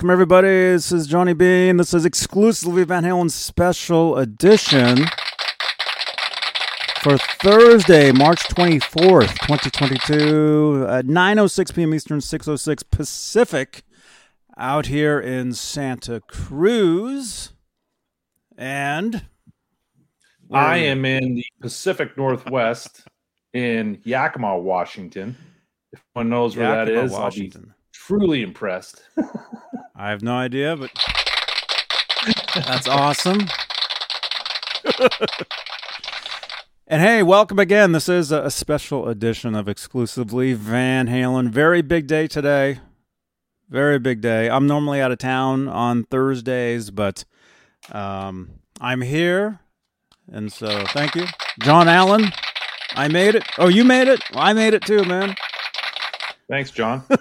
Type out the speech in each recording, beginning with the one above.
Hey now, hey, welcome everybody. This is Johnny Bean. This is exclusively Van Halen special edition for Thursday, March 24th, 2022, at 9.06 p.m. Eastern, 6.06 Pacific, out here in Santa Cruz. And I am in the Pacific Northwest in Yakima, Washington. If one knows where that Yakima, is, I'll be Washington. Truly impressed. I have no idea, but that's awesome. and hey, welcome again. This is a, special edition of exclusively Van Halen. Very big day today. Very big day. I'm normally out of town on Thursdays, but um, I'm here. And so thank you. John Allen, I made it. Oh, you made it? I made it too, man. Thanks, John.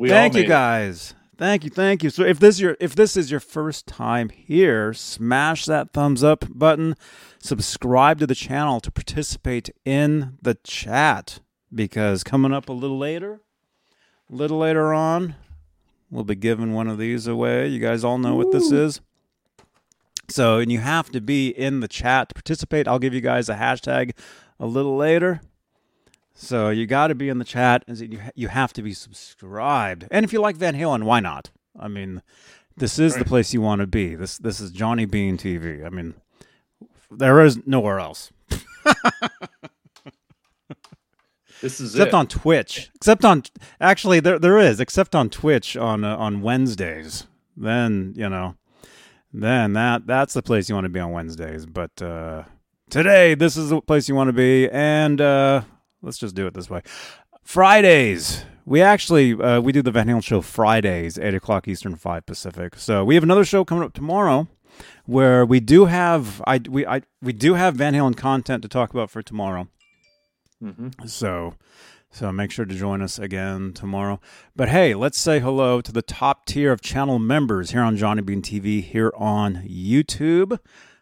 Thank you guys. Thank you thank you. So if this your if this is your first time here smash that thumbs up button. Subscribe to the channel to participate in the chat because coming up a little later a little later on we'll be giving one of these away. You guys all know what this is. So and you have to be in the chat to participate. I'll give you guys a hashtag a little later so you got to be in the chat. and You you have to be subscribed. And if you like Van Halen, why not? I mean, this is the place you want to be. This this is Johnny Bean TV. I mean, there is nowhere else This is except it. on Twitch. Except on actually there there is except on Twitch on uh, on Wednesdays. Then you know, then that that's the place you want to be on Wednesdays. But uh, today this is the place you want to be, and uh, let's just do it this way. Fridays. We actually uh, we do the Van Halen show Fridays, eight o'clock Eastern, five Pacific. So we have another show coming up tomorrow, where we do have I we I we do have Van Halen content to talk about for tomorrow. Mhm. So, so make sure to join us again tomorrow. But hey, let's say hello to the top tier of channel members here on Johnny Bean TV here on YouTube.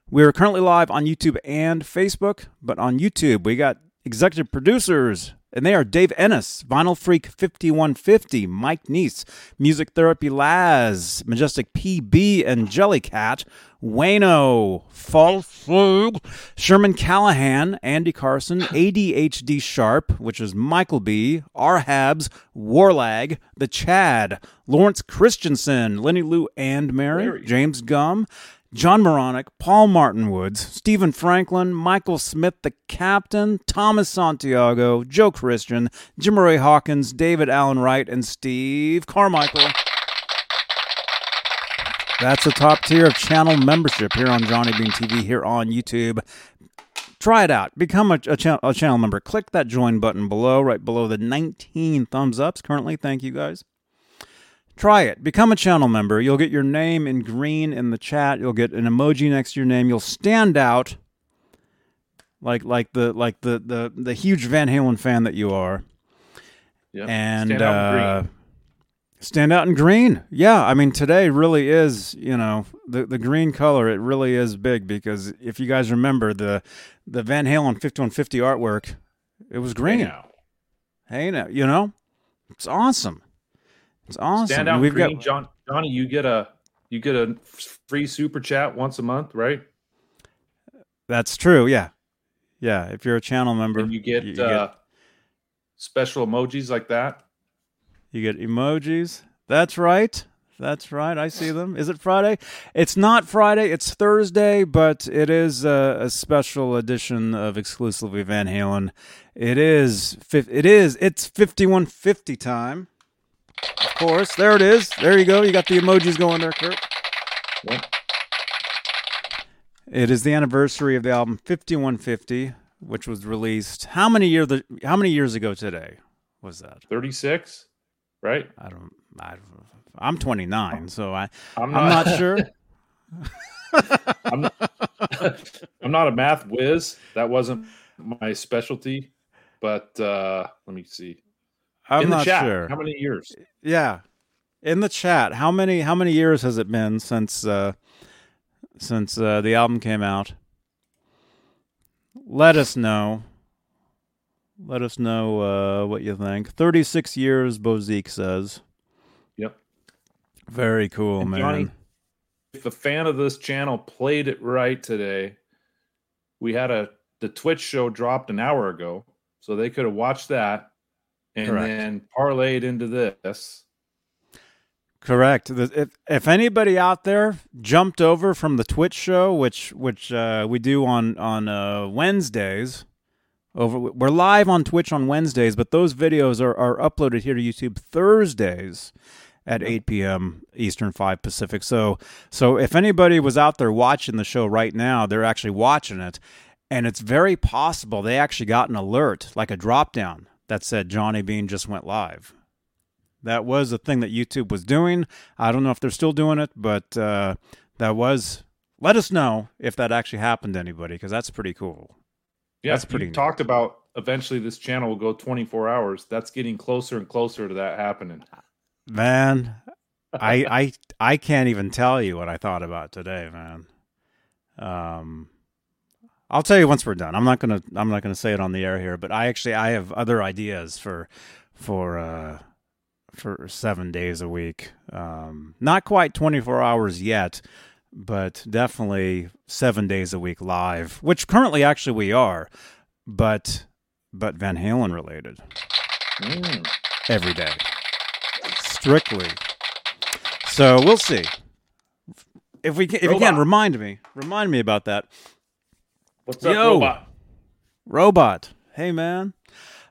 We're currently live on YouTube and Facebook, but on YouTube we got executive producers, and they are Dave Ennis, Vinyl Freak 5150, Mike Neese, Music Therapy Laz, Majestic PB and Jellycat, Wayno, Falsug, Sherman Callahan, Andy Carson, ADHD Sharp, which is Michael B, R Habs, Warlag, The Chad, Lawrence Christensen, Lenny Lou and Mary, Mary. James Gum, John Moronic, Paul Martin Woods, Stephen Franklin, Michael Smith, the captain, Thomas Santiago, Joe Christian, Jim Ray Hawkins, David Allen Wright, and Steve Carmichael. That's the top tier of channel membership here on Johnny Bean TV here on YouTube. Try it out. Become a, a, cha- a channel member. Click that join button below, right below the 19 thumbs ups currently. Thank you guys. Try it. Become a channel member. You'll get your name in green in the chat. You'll get an emoji next to your name. You'll stand out like like the like the the, the huge Van Halen fan that you are. Yep. And Stand out in uh, green. stand out in green. Yeah, I mean today really is, you know, the the green color. It really is big because if you guys remember the the Van Halen 5150 artwork, it was green. Hey now. Hey now, you know, it's awesome. It's awesome. Stand out We've green, got John. Johnny, you get a you get a free super chat once a month, right? That's true. Yeah, yeah. If you're a channel member, And you get, you, you uh, special emojis like that. you get emojis. That's right. That's right. I see them. Is it Friday? It's not Friday. It's Thursday, but it is a, a special edition of exclusively Van Halen. It is. It is. It's It's 5150 time. Of course. There it is. There you go. You got the emojis going there, Kurt. Yep. It is the anniversary of the album 5150, which was released how many years how many years ago today was that? 36, right? I don't I don't, I'm 29, so I I'm I'm not sure. I'm not, I'm not a math whiz. That wasn't my specialty. But uh let me see. I'm In the not chat, sure. how many years? Yeah. In the chat, how many how many years has it been since uh since uh, the album came out? Let us know. Let us know uh, what you think. 36 years, Bozique says. Yep. Very cool, And man. Johnny, if a fan of this channel played it right today, we had a the Twitch show dropped an hour ago, so they could have watched that and Correct. then parlayed into this. Correct. If if anybody out there jumped over from the Twitch show, which which uh, we do on on uh, Wednesdays, over we're live on Twitch on Wednesdays, but those videos are are uploaded here to YouTube Thursdays at 8 p.m. Eastern, 5 Pacific. So so if anybody was out there watching the show right now, they're actually watching it, and it's very possible they actually got an alert, like a drop down that said Johnny Bean just went live. That was a thing that YouTube was doing. I don't know if they're still doing it, but uh, that was. Let us know if that actually happened to anybody, because that's pretty cool. Yeah, That's pretty talked about eventually this channel will go 24 hours. That's getting closer and closer to that happening. Man, I I I can't even tell you what I thought about today, man. Um, I'll tell you once we're done. I'm not gonna I'm not gonna say it on the air here, but I actually I have other ideas for for uh for seven days a week. Um, not quite 24 hours yet, but definitely seven days a week live, which currently actually we are, but but Van Halen related Mm. every day, strictly. So we'll see. If we can, if you can remind me, remind me about that. What's up, Yo. robot? Robot. Hey man.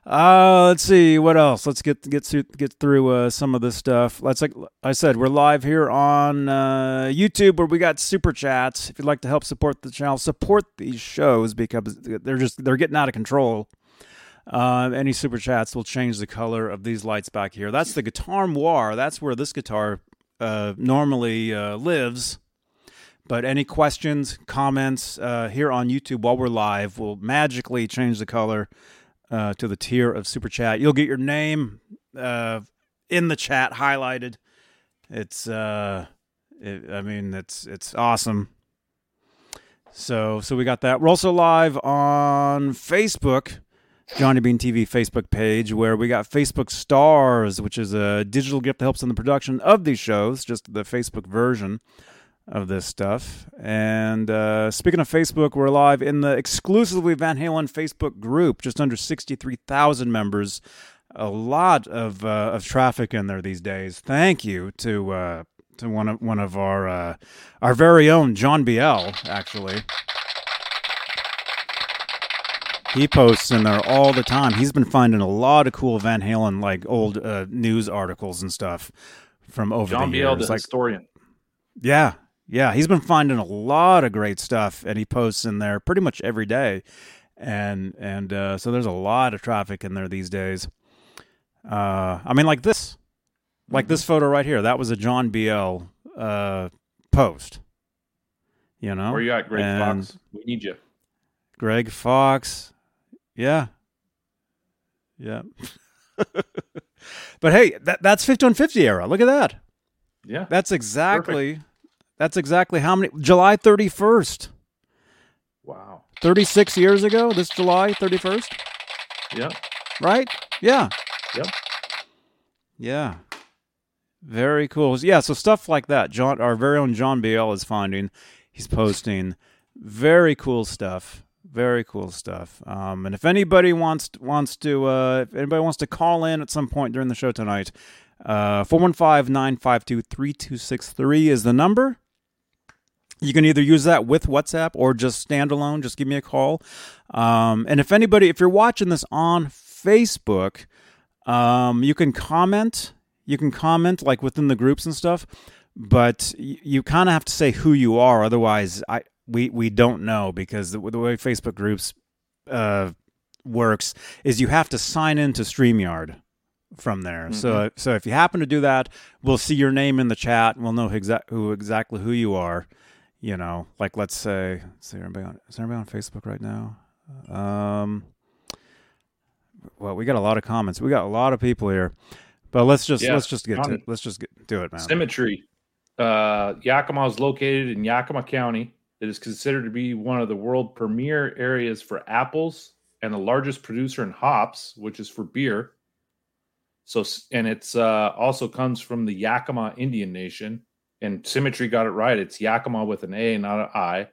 Uh, let's see what else. Let's get get through get through uh, some of this stuff. Let's like I said, we're live here on uh, YouTube where we got super chats. If you'd like to help support the channel, support these shows because they're just they're getting out of control. Uh, any super chats will change the color of these lights back here. That's the guitar noir. That's where this guitar uh, normally uh, lives. But any questions, comments uh, here on YouTube while we're live will magically change the color uh, to the tier of super chat. You'll get your name uh, in the chat highlighted. It's, uh, it, I mean, it's it's awesome. So so we got that. We're also live on Facebook. Johnny Bean TV Facebook page where we got Facebook Stars, which is a digital gift that helps in the production of these shows, just the Facebook version of this stuff. And uh, speaking of Facebook, we're live in the exclusively Van Halen Facebook group, just under 63,000 members. A lot of uh, of traffic in there these days. Thank you to uh, to one of one of our uh, our very own John Biel, actually. He posts in there all the time. He's been finding a lot of cool Van Halen like old uh, news articles and stuff from over John the Biel, years. the Like historian. yeah, yeah, he's been finding a lot of great stuff, and he posts in there pretty much every day, and and uh, so there's a lot of traffic in there these days. Uh, I mean, like this, like this photo right here. That was a John Biel uh, post. You know, Where you at, Greg and Fox? We need you. Greg Fox. Yeah, yeah. but hey, that that's 5150 era. Look at that. Yeah. That's exactly that's exactly how many July 31st. Wow. 36 years ago, this July 31st, Yeah. right? Yeah. Yep. Yeah. Very cool. Yeah, so stuff like that. John our very own John Biel is finding. He's posting very cool stuff. Very cool stuff. Um, and if anybody wants wants to uh, if anybody wants to call in at some point during the show tonight, uh 415-952-3263 is the number. You can either use that with WhatsApp or just standalone. Just give me a call. Um, and if anybody, if you're watching this on Facebook, um, you can comment. You can comment like within the groups and stuff, but y- you kind of have to say who you are. Otherwise, I we we don't know because the, the way Facebook groups uh, works is you have to sign into Streamyard from there. So so if you happen to do that, we'll see your name in the chat. and We'll know exact who exactly who you are. You know, like let's say, let's see, everybody on, is everybody on Facebook right now? Um, well, we got a lot of comments. We got a lot of people here, but let's just Yeah, let's just get to it. Let's just get, do it, man. Symmetry. Uh, Yakima is located in Yakima County. It is considered to be one of the world premier areas for apples and the largest producer in hops, which is for beer. So, and it's uh, also comes from the Yakima Indian Nation. And Symmetry got it right. It's Yakima with an A, not an I.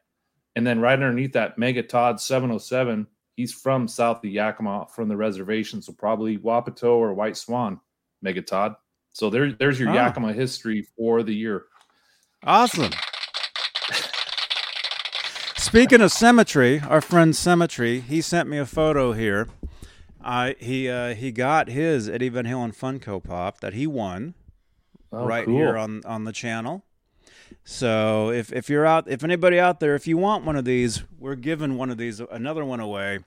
And then right underneath that, Mega Todd 707, he's from south of Yakima from the reservation. So probably Wapato or White Swan, Mega Todd. So there, there's your oh. Yakima history for the year. Awesome. Speaking of symmetry, our friend Symmetry, he sent me a photo here. Uh, he uh, he got his Eddie Van Halen Funko Pop that he won oh, right cool. here on on the channel. So if if you're out, if anybody out there, if you want one of these, we're giving one of these, another one away,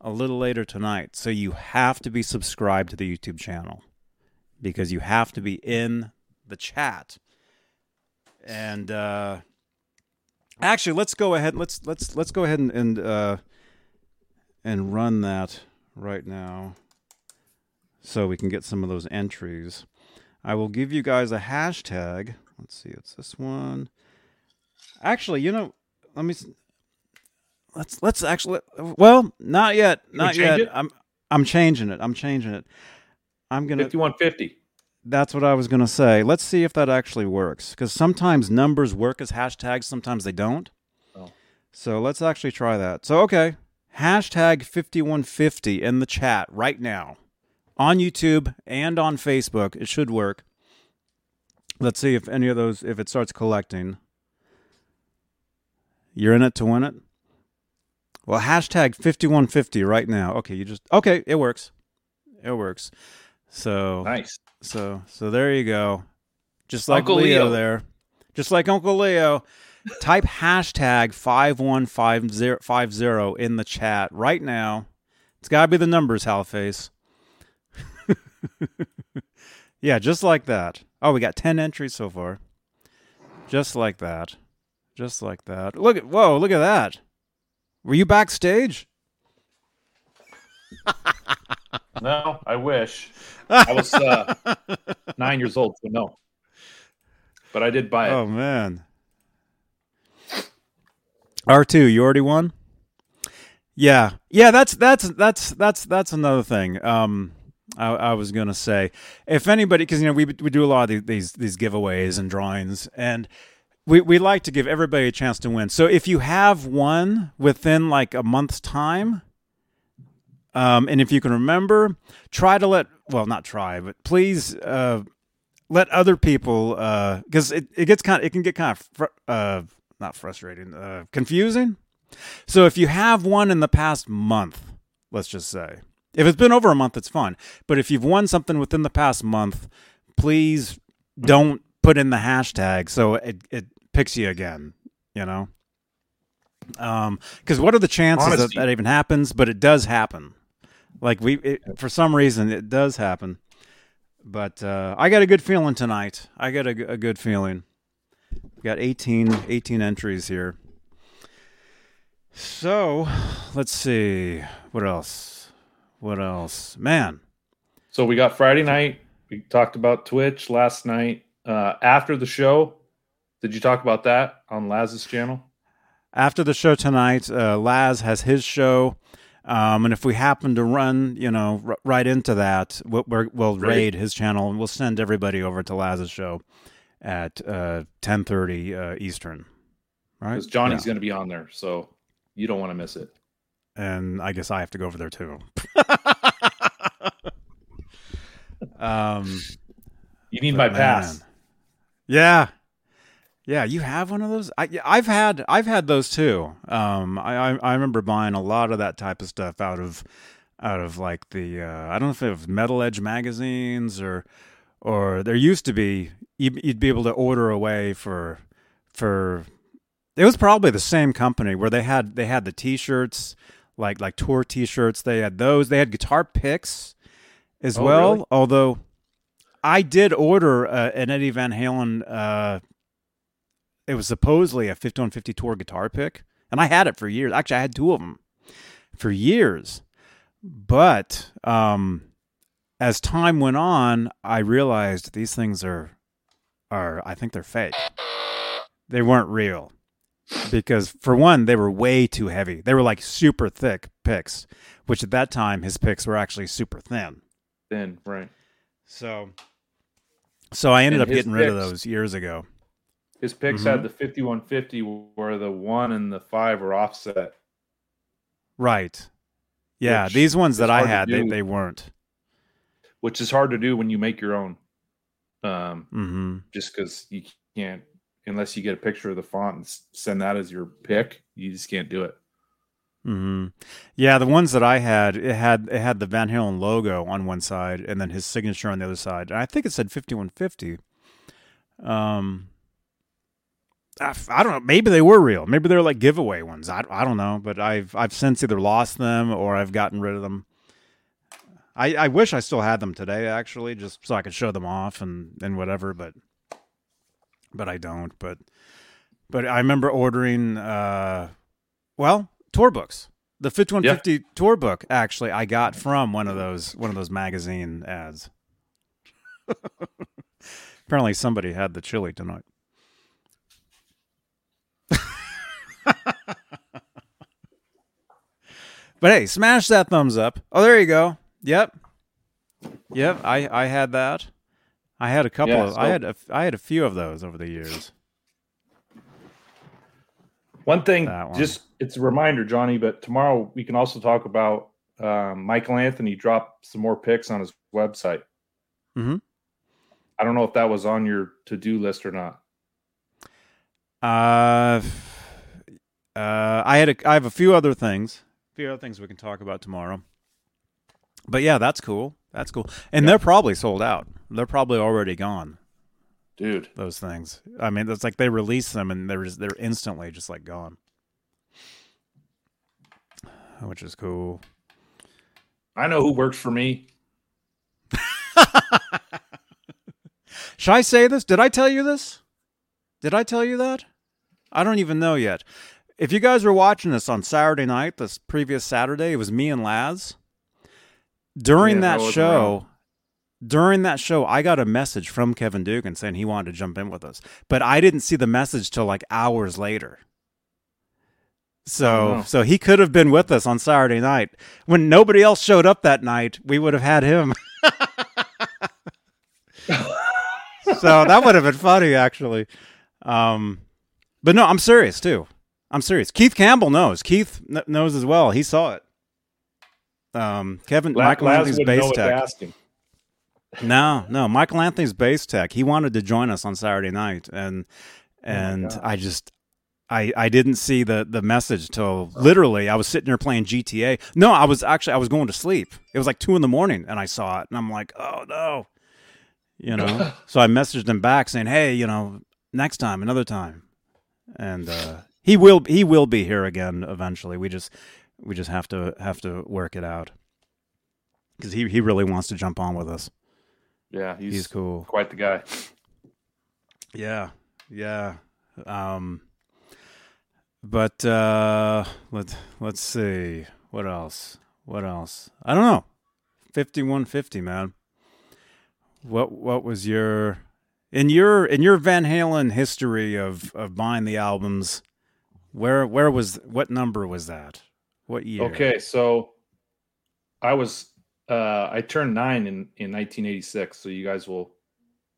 a little later tonight. So you have to be subscribed to the YouTube channel because you have to be in the chat. And uh, actually, let's go ahead. Let's let's let's go ahead and and uh, and run that right now, so we can get some of those entries. I will give you guys a hashtag. Let's see, it's this one. Actually, you know, let me. Let's let's actually. Well, not yet, not yet. It? I'm I'm changing it. I'm changing it. I'm gonna fifty one fifty. That's what I was gonna say. Let's see if that actually works. Because sometimes numbers work as hashtags, sometimes they don't. Oh. So let's actually try that. So okay, hashtag fifty one fifty in the chat right now on YouTube and on Facebook. It should work. Let's see if any of those, if it starts collecting. You're in it to win it? Well, hashtag 5150 right now. Okay, you just, okay, it works. It works. So, nice. So, so there you go. Just like Uncle Leo, Leo there. Just like Uncle Leo. Type hashtag 5150 in the chat right now. It's got to be the numbers, Halface. yeah, just like that. Oh, we got 10 entries so far. Just like that. Just like that. Look at whoa, look at that. Were you backstage? no, I wish. I was uh, nine years old, so no. But I did buy it. Oh man. R two, you already won. Yeah, yeah. That's that's that's that's that's another thing. Um, I, I was gonna say, if anybody, because you know we we do a lot of these these giveaways and drawings, and we we like to give everybody a chance to win. So if you have one within like a month's time, um, and if you can remember, try to let well not try, but please uh, let other people because uh, it it gets kind of, it can get kind of fr- uh, not frustrating, uh, confusing. So if you have one in the past month, let's just say if it's been over a month, it's fun. But if you've won something within the past month, please don't put in the hashtag so it, it picks you again, you know? Um, because what are the chances that that even happens? But it does happen. Like we, it, for some reason, it does happen. But uh, I got a good feeling tonight. I got a, a good feeling. We got 18, 18 entries here. So let's see what else. What else? Man. So we got Friday night. We talked about Twitch last night. Uh, after the show, did you talk about that on Laz's channel? After the show tonight, uh, Laz has his show. Um, and if we happen to run, you know, r- right into that, we'll, we'll raid his channel and we'll send everybody over to Laz's show at uh, 10:30 uh, Eastern. Right? Because Johnny's yeah. going to be on there, so you don't want to miss it and I guess I have to go over there too. um, you need my man. pass. Yeah, yeah. You have one of those. I, I've had I've had those too. Um, I, I, I remember buying a lot of that type of stuff out of out of like the uh, I don't know if it was Metal Edge magazines or or there used to be you'd, you'd be able to order away for for it was probably the same company where they had they had the t-shirts like like tour T-shirts. They had those. They had guitar picks as oh, well. Really? Although I did order uh, an Eddie Van Halen. Uh, it was supposedly a 5150 tour guitar pick, and I had it for years. Actually, I had two of them for years. But um, as time went on, I realized these things are are I think they're fake. They weren't real. Because for one, they were way too heavy. They were like super thick picks, which at that time his picks were actually super thin. Thin, right? So, so I ended And up getting rid of those years ago. His picks Mhm. had the 5150 where the one and the five were offset. Right. Yeah, Which these ones that I had, they, they weren't. which is hard to do when you make your own. Um, hmm just because you can't, unless you get a picture of the font and send that as your pick, you just can't do it. hmm Yeah, the ones that I had, it had it had the Van Halen logo on one side and then his signature on the other side. And I think it said 5150. Um I, I don't know. Maybe they were real. Maybe they're like giveaway ones. I, I don't know. But I've I've since either lost them or I've gotten rid of them. I, I wish I still had them today, actually, just so I could show them off and, and whatever. But but I don't. But but I remember ordering. Uh, well, tour books. The 5150 tour book actually I got from one of those one of those magazine ads. Apparently somebody had the chili tonight. but hey, smash that thumbs up. Oh, there you go. Yep. Yep, I I had that. I had a couple Yeah, of I had a, I had a few of those over the years. One thing, one. just it's a reminder, Johnny. But tomorrow we can also talk about um, Michael Anthony dropped some more picks on his website. Mhm. I don't know if that was on your to do list or not. Uh, uh, I had a, I have a few other things, a few other things we can talk about tomorrow. But yeah, that's cool. That's cool, and they're probably sold out. They're probably already gone. Dude, Those things. I mean, it's like they release them and they're just, they're instantly just like gone, which is cool. I know who works for me. Should I say this? Did I tell you this? Did I tell you that? I don't even know yet. If you guys were watching this on Saturday night, this previous Saturday, it was me and Laz. During Yeah, that show, during that show, I got a message from Kevin Dugan saying he wanted to jump in with us, but I didn't see the message till like hours later. So, Oh. so he could have been with us on Saturday night when nobody else showed up that night. We would have had him. so that would have been funny, actually. Um, but no, I'm serious too. I'm serious. Keith Campbell knows. Keith kn- knows as well. He saw it. Um, Kevin, La- Michael Laz Anthony's bass tech. No, no, Michael Anthony's bass tech. He wanted to join us on Saturday night, and and God. I just. I, I didn't see the, the message till literally I was sitting there playing GTA. No, I was actually I was going to sleep. It was like two in the morning and I saw it and I'm like, oh no. You know. so I messaged him back saying, Hey, you know, next time, another time. And uh he will he will be here again eventually. We just we just have to have to work it out. Because he, he really wants to jump on with us. Yeah, he's, He's cool. quite the guy. Yeah, yeah. Um, but uh, let let's see what else. What else? I don't know. Fifty one fifty, man. What what was your in your in your Van Halen history of of buying the albums? Where where was what number was that? What year? Okay, so I was uh I turned nine in in 1986, so you guys will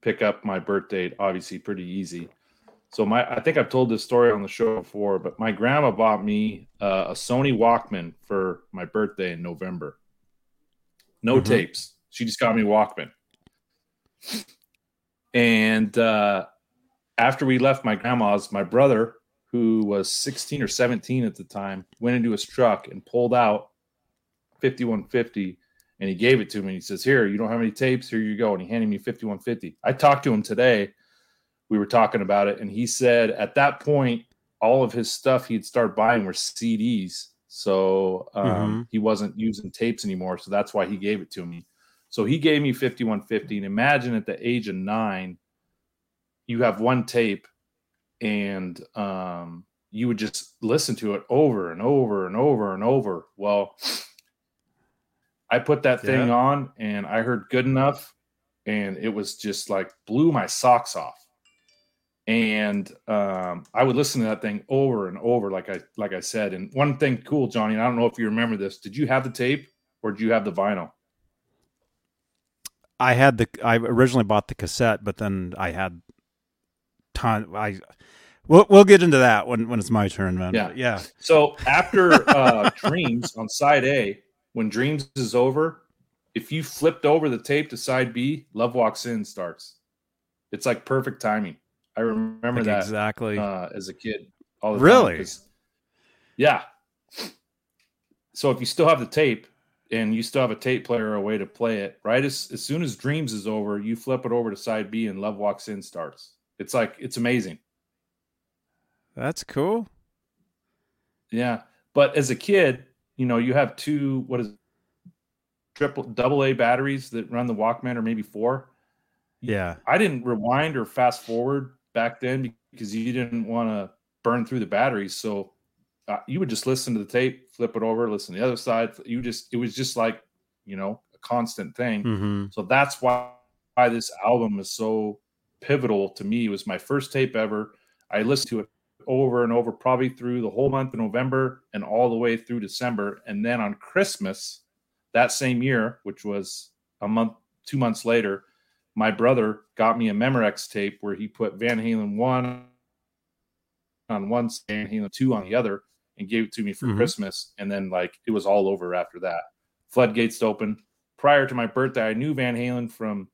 pick up my birth date obviously pretty easy. So my I think I've told this story on the show before, but my grandma bought me uh, a Sony Walkman for my birthday in November. No Mhm. tapes. She just got me Walkman. And uh after we left my grandma's, my brother, who was 16 or 17 at the time, went into his truck and pulled out 5150 and he gave it to me. He says, Here, you don't have any tapes. Here you go. And he handed me 5150. I talked to him today. We were talking about it. And he said at that point, all of his stuff he'd start buying were CDs. So um, Mhm. he wasn't using tapes anymore. So that's why he gave it to me. So he gave me 5150. And imagine at the age of nine, you have one tape and um, you would just listen to it over and over and over and over. Well, I put that thing Yeah. on and I heard good enough, and it was just like blew my socks off. and um, I would listen to that thing over and over, like I like I said. And one thing cool, Johnny, I don't know if you remember this. Did you have the tape or did you have the vinyl? I had the. I originally bought the cassette, but then I had ton. I we'll we'll get into that when when it's my turn, man. Yeah, yeah. So after uh, Dreams on side A, when Dreams is over, if you flipped over the tape to side B, Love Walks In starts. It's like perfect timing. I remember Like that exactly. uh, as a kid. All the Really? Yeah. So if you still have the tape and you still have a tape player or a way to play it, right? As, as soon as Dreams is over, you flip it over to side B and Love Walks In starts. It's like it's amazing. That's cool. Yeah. But as a kid, you know, you have two what is triple double A batteries that run the Walkman or maybe four. Yeah. I didn't rewind or fast forward back then because you didn't want to burn through the batteries. So uh, you would just listen to the tape, flip it over, listen to the other side. You just it was just like you know a constant thing. Mm-hmm. So that's why, why this album is so pivotal to me. It was my first tape ever. I listened to it over and over, probably through the whole month of November and all the way through December. And then on Christmas that same year, which was a month, two months later, my brother got me a Memorex tape where he put Van Halen one on one, Van Halen two on the other, and gave it to me for Mhm. Christmas. And then like it was all over after that. Floodgates open. Prior to my birthday, I knew Van Halen from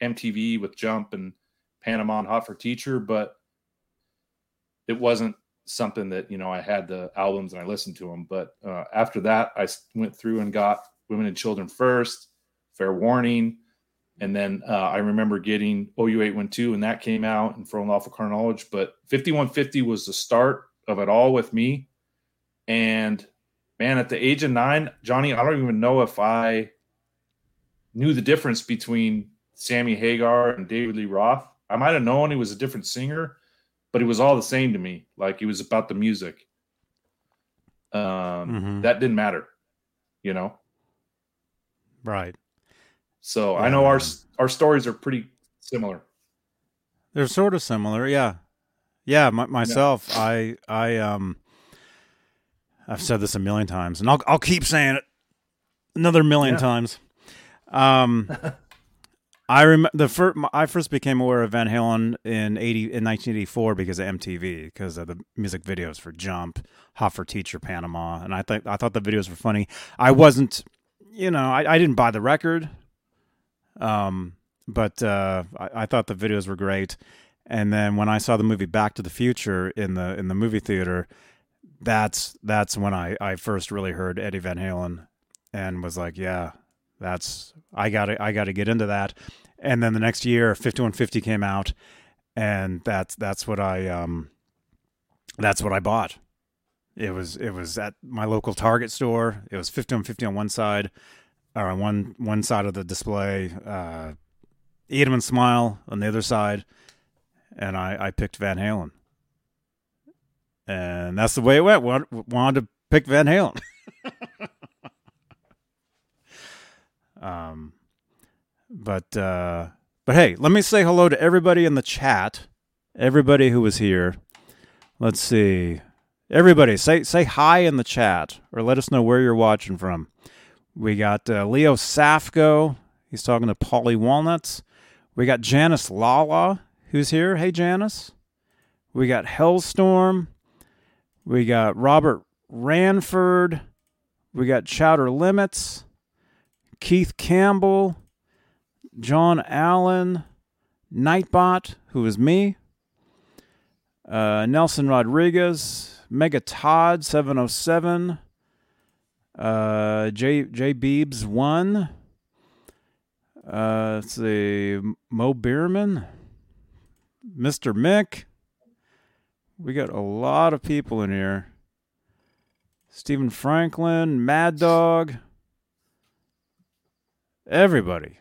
MTV with Jump and Panama and Hot for Teacher, but it wasn't something that you know I had the albums and I listened to them. But uh, after I went through and got Women and Children First, Fair Warning, and then uh, I remember getting OU812 and that came out and For Unlawful Carnal Knowledge. But 5150 was the start of it all with me. And man, at the age of nine, Johnny, I don't even know if I knew the difference between Sammy Hagar and David Lee Roth. I might have known he was a different singer, but it was all the same to me. Like it was about the music. Um, Mhm. That didn't matter, you know. Right. So I know our our stories are pretty similar. They're sort of similar, yeah. Yeah, my, myself, I I um I've said this a million times and I'll I'll keep saying it another million Yeah. times. Um I remember the first I first became aware of Van Halen in 80 in 1984 because of MTV because of the music videos for Jump, Hot for Teacher, Panama, and I think I thought the videos were funny. I wasn't, you know, I, I didn't buy the record, um, but uh, I, I thought the videos were great. And then when I saw the movie Back to the Future in the in the movie theater, that's that's when I I first really heard Eddie Van Halen, and was like, yeah, that's I got I got to get into that. And then the next year, 5150 came out, and that's that's what I um that's what I bought. It was it was at my local Target store. It was 5150 on one side, or on one one side of the display. Uh, and Smile on the other side, and I I picked Van Halen, and that's the way it went. Wanted to pick Van Halen. um, but uh, but hey, let me say hello to everybody in the chat. Everybody who was here. Let's see. Everybody, say say hi in the chat, or let us know where you're watching from. We got uh, Leo Safko. He's talking to Polly Walnuts. We got Janice Lala, who's here. Hey, Janice. We got Hellstorm. We got Robert Ranford. We got Chowder Limits. Keith Campbell. John Allen. Nightbot, who is me. Uh, Nelson Rodriguez. Mega Todd 707. Uh, J J Beebs one. Uh, let's see, Mo Bierman, Mr. Mick. We got a lot of people in here. Stephen Franklin, Mad Dog, everybody.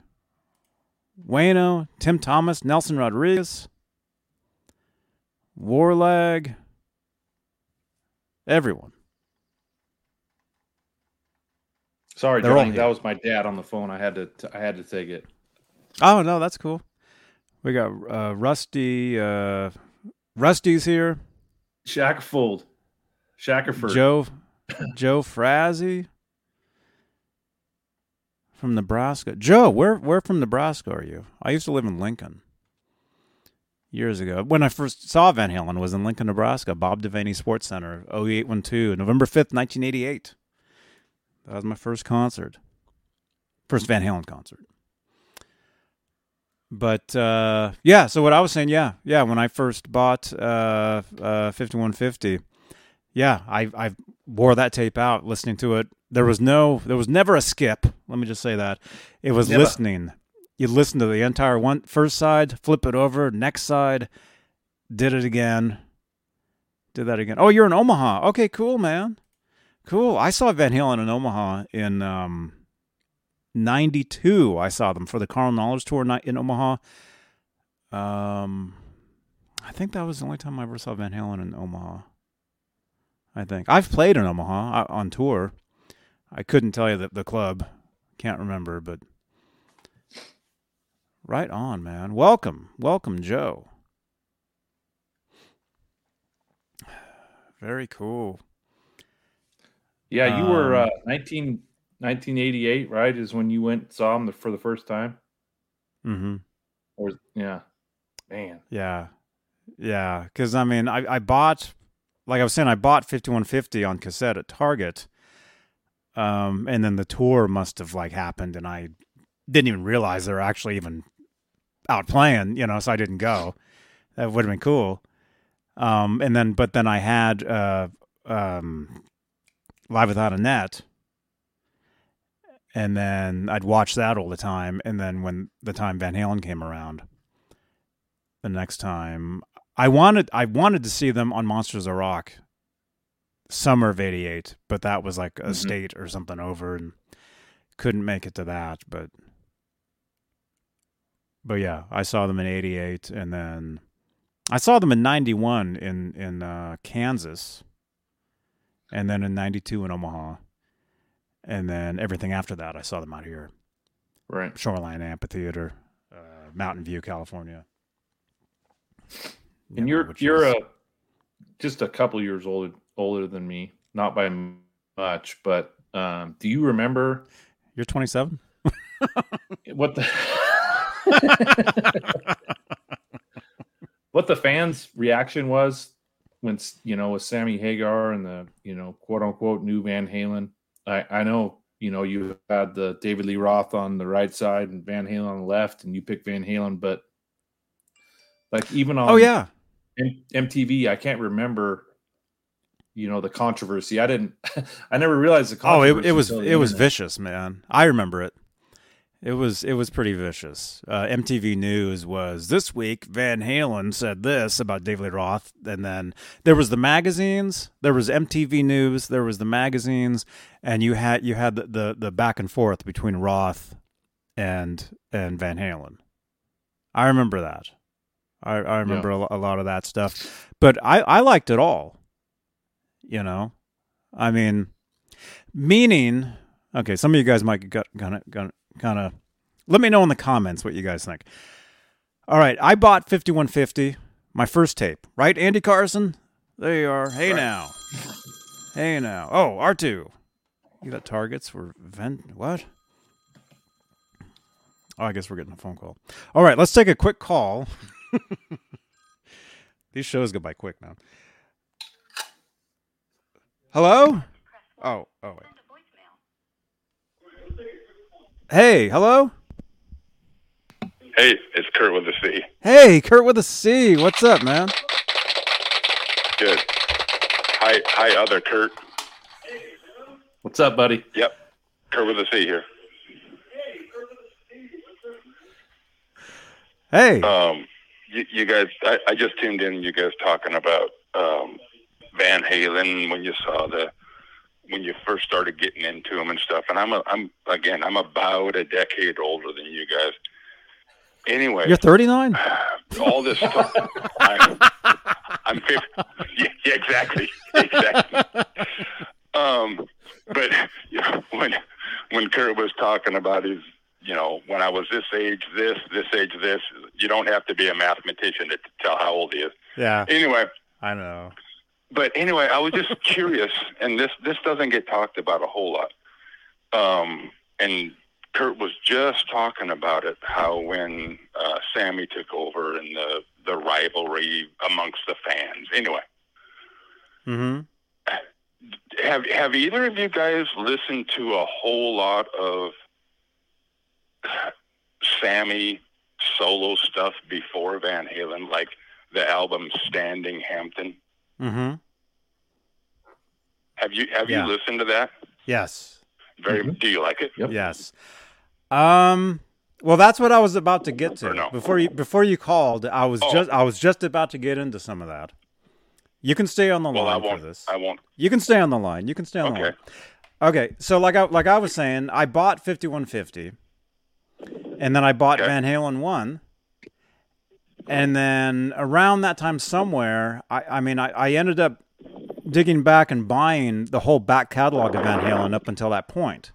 Wayno, Tim Thomas, Nelson Rodriguez, Warlag, everyone. Sorry, They're Johnny. That was my dad on the phone. I had to. T- I had to take it. Oh no, that's cool. We got uh, Rusty, uh, Rusty's here. Shackerfold. Shackerford. Joe Joe Frazzy from Nebraska. Joe, where where from Nebraska are you? I used to live in Lincoln years ago. When I first saw Van Halen was in Lincoln, Nebraska, Bob Devaney Sports Center, OU812, November 5th, 1988. That was my first concert. First Van Halen concert. But uh, yeah, so what I was saying, yeah, yeah, when I first bought uh, uh, 5150, yeah, I I wore that tape out listening to it. There was no there was never a skip. Let me just say that. It was Never. listening. You listen to the entire one first side, flip it over, next side, did it again. Did that again. Oh, you're in Omaha. Okay, cool, man. Cool. I saw Van Halen in Omaha in um 92. I saw them for the Carnal Knowledge tour in Omaha. Um I think that was the only time I ever saw Van Halen in Omaha. I think I've played in Omaha uh, on tour. I couldn't tell you the, the club, can't remember, but right on, man. Welcome, welcome, Joe. Very cool. Yeah, you were Um, uh, 19, 1988, right? Is when you went saw him the, for the first time? Mm-hmm. Or yeah, man. Yeah, yeah. Because I mean, I I bought, like I was saying, I bought fifty one fifty on cassette at Target. Um, and then the tour must have like happened, and I didn't even realize they were actually even out playing. You know, so I didn't go. That would have been cool. Um, and then, but then I had uh, um, Live Without a Net, and then I'd watch that all the time. And then when the time Van Halen came around, the next time I wanted I wanted to see them on Monsters of Rock summer of 88 but that was like a Mhm. state or something over and couldn't make it to that but but yeah I saw them in 88 and then I saw them in 91 in in uh, Kansas and then in 92 in Omaha and then everything after that I saw them out here Right. Shoreline Amphitheater, uh, Mountain View, California. And you're you're is- a just a couple years older older than me, not by much, but um, do you remember you're 27. what the what the fans' reaction was when you know with Sammy Hagar and the you know quote unquote new Van Halen. I I know you know you had the David Lee Roth on the right side and Van Halen on the left, and you picked Van Halen, but like even on Oh yeah, M- MTV, I can't remember. You know the controversy. I didn't. I never realized the oh it, it was it was vicious, man. I remember it. It was it was pretty vicious. Uh, MTV News was this week. Van Halen said this about David Lee Roth, and then there was the magazines. There was MTV News. There was the magazines, and you had you had the the, the back and forth between Roth and and Van Halen. I remember that. I, I remember a, a lot of that stuff, but I, I liked it all. You know, I mean, meaning, okay, some of you guys might get kind of kind of. Let me know in the comments what you guys think. All right, I bought 5150, my first tape, right? Andy Carson, there you are. Hey Right. now, hey now. Oh, R2, you got targets for vent? What? Oh, I guess we're getting a phone call. All right, let's take a quick call. These shows go by quick now. Hello? Oh, oh wait. Hey, hello? Hey, it's Kurt with the C. Hey, Kurt with a C. What's up, man? Good. Hi, hi, other Kurt. What's up, buddy? Yep, Kurt with the C here. Hey. Um, you, you guys, I, I just tuned in. You guys talking about um, Van Halen when you saw the when you first started getting into them and stuff. And I'm a, I'm again, I'm about a decade older than you guys. Anyway, You're 39? all this stuff. I'm, I'm 50. Yeah, yeah, exactly, exactly. Um, but you know, when when Kurt was talking about his, you know, when I was this age, this, this age, this. You don't have to be a mathematician to tell how old he is. Yeah, Anyway, I know. but anyway, I was just curious, and this this doesn't get talked about a whole lot. Um, and Kurt was just talking about it, how when uh, Sammy took over and the the rivalry amongst the fans. Anyway, hmm have have either of you guys listened to a whole lot of Sammy solo stuff before Van Halen, like the album Standing Hampton? hmm Have you have Yeah. you listened to that? Yes. Very. Mhm. Do you like it? Yep. Yes. Um. Well, that's what I was about to get to no? before you before you called. I was Oh. just I was just about to get into some of that. You can stay on the Well, line for won't. this. I won't. You can stay on the line. You can stay on the Okay. line. Okay. So like I like I was saying, I bought 5150, and then I bought Okay. Van Halen one. And then around that time somewhere, I, I mean, I, I ended up digging back and buying the whole back catalog of Van Halen up until that point.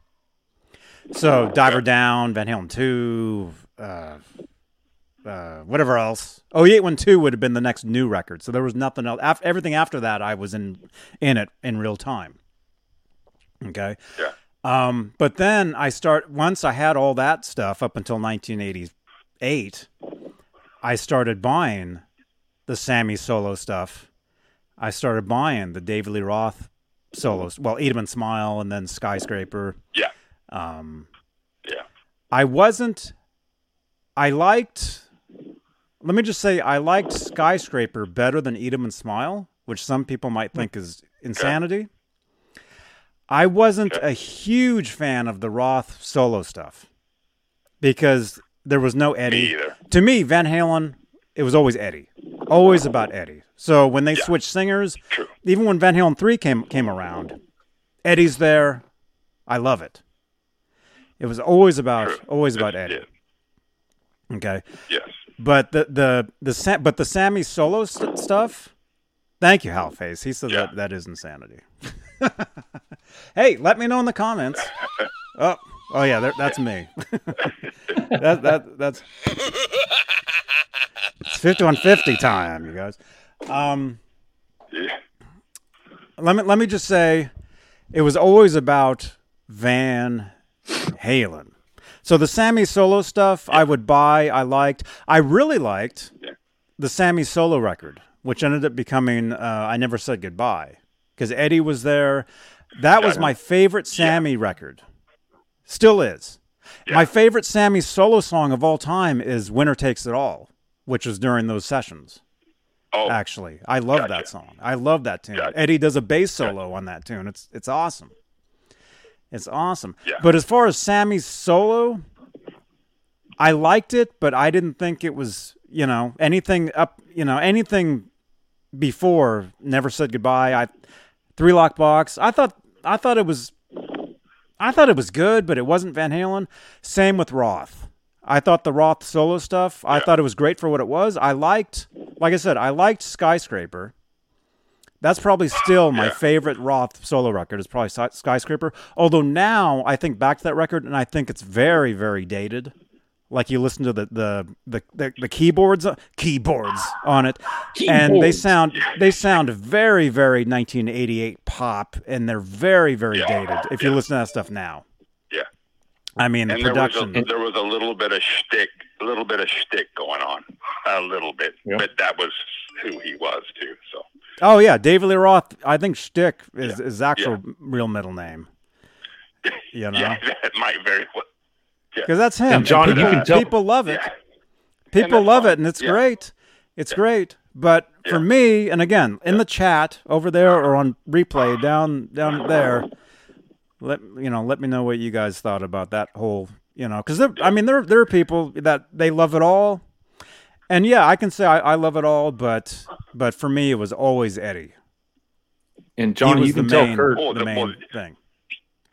So Diver Down, Van Halen 2, uh, uh, whatever else. Oh, 0812 would have been the next new record. So there was nothing else. Af- everything after that, I was in in it in real time. Okay. Yeah. Um, but then I start once I had all that stuff up until 1988. I started buying the Sammy solo stuff. I started buying the David Lee Roth solos. Well, Eat 'em and Smile, and then Skyscraper. Yeah. Um, Yeah. I wasn't. I liked. Let me just say, I liked Skyscraper better than Eat 'em and Smile, which some people might think is insanity. I wasn't Okay. a huge fan of the Roth solo stuff because there was no Me Eddie. either. To me, Van Halen, it was always Eddie, always about Eddie. So when they Yeah. switched singers, True. even when Van Halen three came came around, Eddie's there. I love it. It was always about True. always about Eddie. did. Okay, Yes. but the the the but the Sammy solo st- stuff. Thank you, Hal Face. He said Yeah. that that is insanity. hey, let me know in the comments. Oh, oh yeah, there, that's me. that that that's it's fifty one fifty time, you guys. Um, Yeah. let me let me just say, it was always about Van Halen. So the Sammy solo stuff I would buy, I liked. I really liked Yeah. the Sammy solo record, which ended up becoming uh, I Never Said Goodbye because Eddie was there. That was my favorite Sammy record. Still is. My favorite Sammy solo song of all time is Winner Takes It All, which was during those sessions. Oh, Actually, I love that song. I love that tune. Gotcha. Eddie does a bass solo on that tune. It's it's awesome. It's awesome. Yeah. But as far as Sammy's solo, I liked it, but I didn't think it was, you know, anything up, you know, anything before Never Said Goodbye. I Three Lock Box. I thought I thought it was I thought it was good, but it wasn't Van Halen. Same with Roth. I thought the Roth solo stuff, I thought it was great for what it was. I liked, like I said, I liked Skyscraper. That's probably still my favorite Roth solo record. Is probably Skyscraper. Although now I think back to that record and I think it's very, very dated. Like you listen to the the the, the, the keyboards uh, keyboards on it, and they sound they sound very, very 1988 pop, and they're very, very Yeah. dated. If you listen to that stuff now, yeah. I mean the And there was, production. a, there was a little bit of shtick, a little bit of shtick going on, a little bit, Yeah. but that was who he was too. So Oh yeah, David Lee Roth. I think Shtick is Yeah. his actual real middle name. You know, yeah, that might very well. Because that's him. And Johnny, people, you can tell- people love it. Yeah, People love fine. it, and it's Yeah. great. It's great. But for me, and again, in the chat over there or on replay down down there, let you know, let me know what you guys thought about that whole. You know, because I mean, there there are people that they love it all, and yeah, I can say I, I love it all, but but for me, it was always Eddie. And He Johnny, was you can the tell main, Kurt. Oh, the the- main well, thing.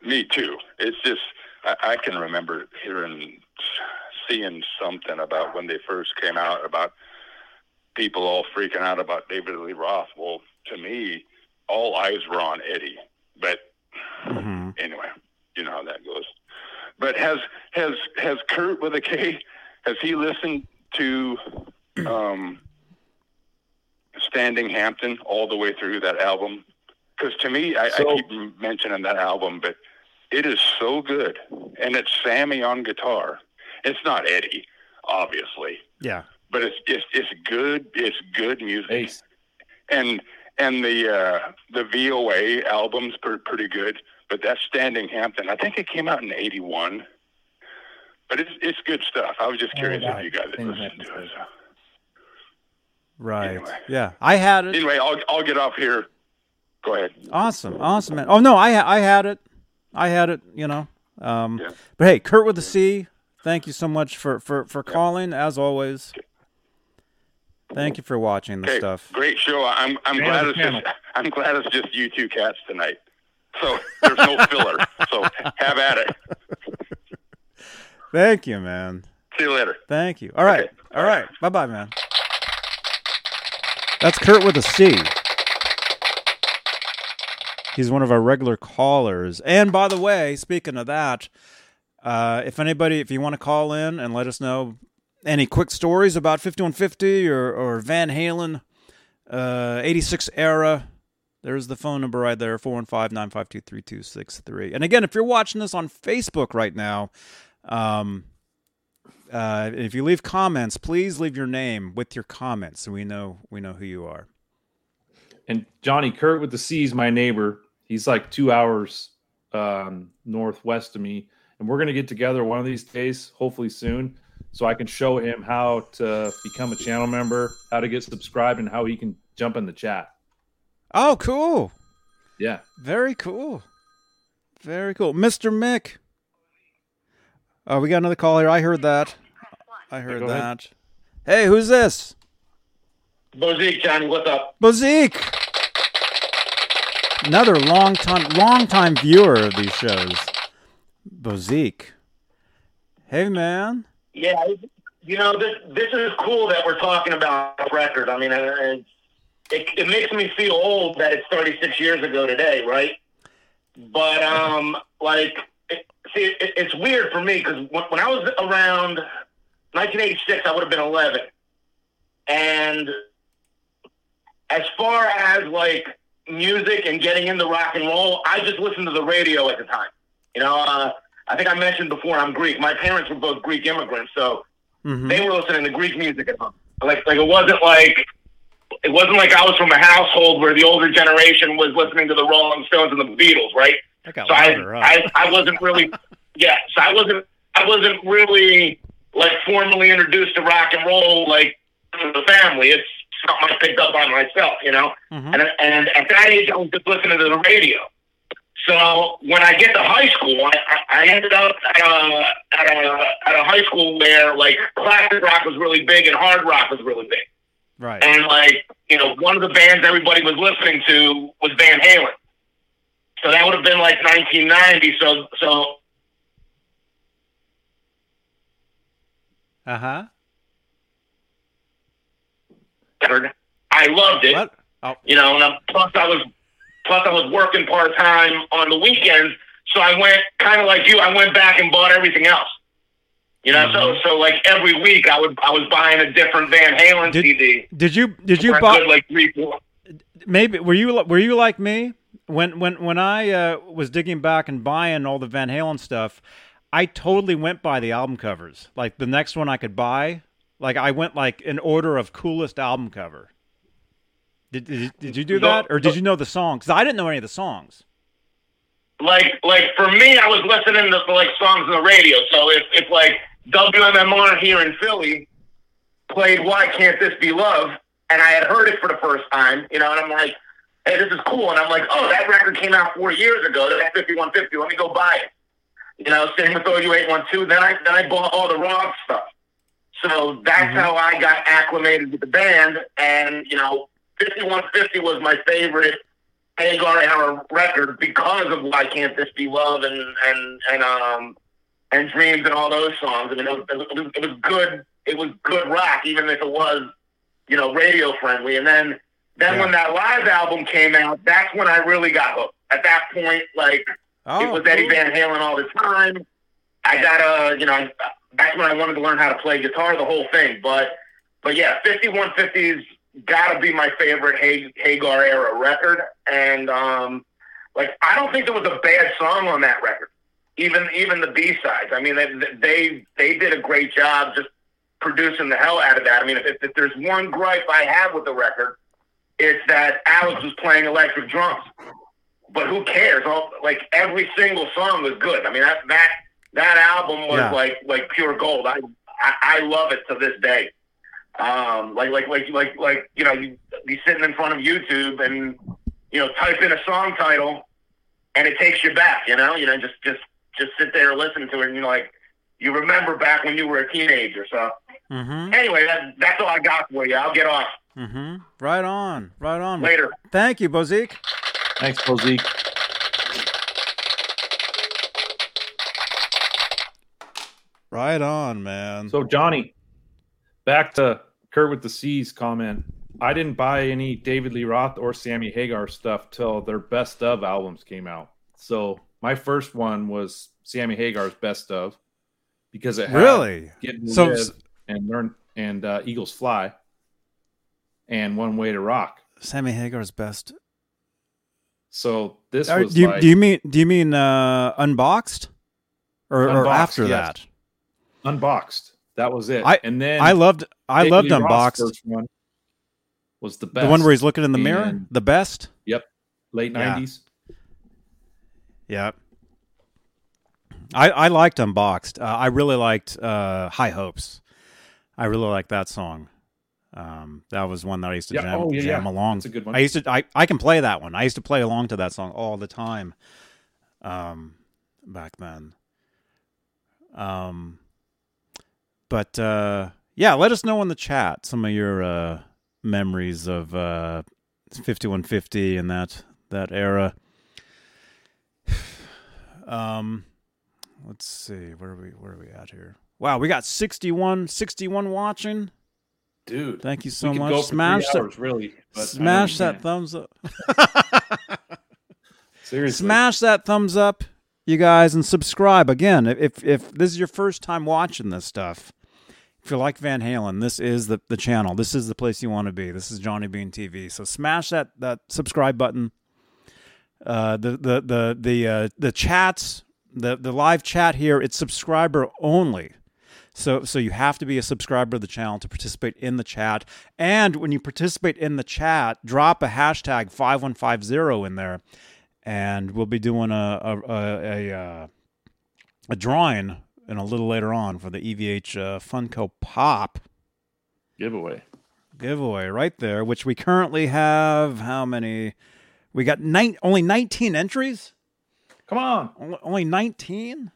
me too. It's just I, I can remember hearing, seeing something about when they first came out about people all freaking out about David Lee Roth. Well, to me, all eyes were on Eddie, but hmm anyway, you know how that goes. But has has has Kurt with a K? Has he listened to um, Standing Hampton all the way through that album? Because to me, I, So- I keep mentioning that album, but it is so good, and it's Sammy on guitar. It's not Eddie, obviously, Yeah. but it's it's it's good. It's good music Ace. and and the uh, the VOA album's pretty, pretty good. But that's Standing Hampton, I think it came out in '81. But it's it's good stuff. I was just curious Oh, if you guys had listened to it. So. Right. Anyway. Yeah. I had it. Anyway, I'll I'll get off here. Go ahead. Awesome, awesome, man. Oh no, I I had it, I had it. You know, um, Yeah. but hey, Kurt with the C, Thank you so much for for for calling as always. Thank you for watching the Okay, stuff. great show. I'm I'm Man glad it's the just I'm glad it's just you two cats tonight. So there's no filler. So have at it. Thank you, man. See you later. Thank you. All right, Okay. all right. Bye, bye, man. That's Kurt with a C. He's one of our regular callers. And by the way, speaking of that, uh, if anybody, if you want to call in and let us know any quick stories about 5150 or, or Van Halen, uh, 86 era, there's the phone number right there 415 952 3263. And again, if you're watching this on Facebook right now, um, uh, if you leave comments, please leave your name with your comments so we know we know who you are. And Johnny Kurt with the C is my neighbor. He's like two hours um, northwest of me, and we're gonna get together one of these days, hopefully soon, so I can show him how to become a channel member, how to get subscribed, and how he can jump in the chat. Oh, cool. Yeah, Very cool. Very cool. Mr. Mick. Oh, we got another call here. I heard that. I heard go ahead. that. Hey, who's this? Bozique, Johnny, what's up? Bozique. Another long time long time viewer of these shows. Bozique. Hey man. Yeah, you know this. This is cool that we're talking about record. I mean, uh, it, it, it makes me feel old that it's 36 years ago today, right? But um, like, it, see, it, it's weird for me because when, when I was around 1986, I would have been 11, and as far as like music and getting into rock and roll, I just listened to the radio at the time. You know, uh, I think I mentioned before I'm Greek. My parents were both Greek immigrants, so Mhm. they were listening to Greek music at home. Like, like it wasn't like it wasn't like I was from a household where the older generation was listening to the Rolling Stones and the Beatles, right? So I. I, I wasn't really, yeah. So I wasn't, I wasn't really like formally introduced to rock and roll like the family. It's something I picked up on myself, you know. Mhm. And and at that age, I was just listening to the radio. So when I get to high school, I, I ended up at a, at a at a high school where like classic rock was really big and hard rock was really big. Right. And like, you know, one of the bands everybody was listening to was Van Halen. So that would have been like 1990. So, so Uh-huh. I loved it. What? Oh, You know, and I'm, plus I was, plus I was working part time on the weekends. So I went kind of like you. I went back and bought everything else. You know, so so like every week I would I was buying a different Van Halen Did- CD. did you did you buy like three four. maybe were you were you like me when when when I uh, was digging back and buying all the Van Halen stuff? I totally went by the album covers. Like the next one I could buy, like I went like in order of coolest album cover. Did did, did you do No, that, or did you know the songs? Cause I didn't know any of the songs. like like for me, I was listening to like songs on the radio. So if if like WMMR here in Philly played "Why Can't This Be Love," and I had heard it for the first time, you know, and I'm like, hey, this is cool, and I'm like, oh, that record came out four years ago. That's 5150. Let me go buy it. You know, same with OU 812. Then I then I bought all the rock stuff. So that's Mhm. how I got acclimated with the band, and you know, 5150 was my favorite Hagar era record because of Why Can't This Be Love and and and um and Dreams and all those songs. I mean, it was, it was, it was good. It was good rock, even if it was you know radio friendly. And then then Yeah. when that live album came out, that's when I really got hooked. At that point, like Oh, it was Eddie cool. Van Halen all the time. I got a, you know, back when I wanted to learn how to play guitar, the whole thing. But, but yeah, 5150's got to be my favorite Hagar era record. And, um, like, I don't think there was a bad song on that record. Even, even the B sides. I mean, they, they, they did a great job just producing the hell out of that. I mean, if, if there's one gripe I have with the record, it's that Alex was playing electric drums. But who cares? All, like every single song was good. I mean, that that that album was Yeah. like like pure gold. I, I I love it to this day. Um, like like like like like you know, you be sitting in front of YouTube and you know type in a song title, and it takes you back. You know, you know, just just just sit there and listen to it, and you're like, you remember back when you were a teenager. So Mm-hmm. anyway, that, that's all I got for you. I'll get off Mm-hmm. Right on. Right on. later. Thank you, Bozique. Thanks, Bozique. Right on, man. So Johnny, back to Kurt with the C's comment. I didn't buy any David Lee Roth or Sammy Hagar stuff till their best of albums came out. So my first one was Sammy Hagar's best of because it had really? So- and learn and uh, Eagles Fly and One Way to Rock. Sammy Hagar's best. So this Are- was do, you, like do you mean do you mean uh, unboxed, or, or after yes. that? Unboxed. That was it. I- and then I loved I David loved unboxed. one was the best. The one where he's looking in the mirror. The best. Yep. Late nineties. Yeah. I I liked Unboxed. Uh, I really liked uh, High Hopes. I really liked that song. Um, that was one that I used to Yeah, jam, oh, yeah, jam yeah. along. That's a good one. I used to I, I can play that one. I used to play along to that song all the time. Um, back then. Um, but uh, yeah, let us know in the chat some of your uh, memories of uh, 5150 and that that era. Um, let's see where are we where are we at here? Wow, we got 61 61 watching. Dude, Thank you so much. Smash three that really. but I know smash that thumbs up. Seriously, Smash that thumbs up, you guys, and subscribe again. If if this is your first time watching this stuff, if you like Van Halen, this is the, the channel. This is the place you want to be. This is Johnny Bean TV. So smash that that subscribe button. Uh, the the the the uh, the chats, the the live chat here, it's subscriber only. So so you have to be a subscriber of the channel to participate in the chat. And when you participate in the chat, drop a hashtag five one five zero in there, and we'll be doing a a a, a, uh, a drawing and a little later on for the EVH uh, Funko Pop giveaway. giveaway right there, which we currently have how many? We got nine, only 19 entries? Come on, Only- Only 19?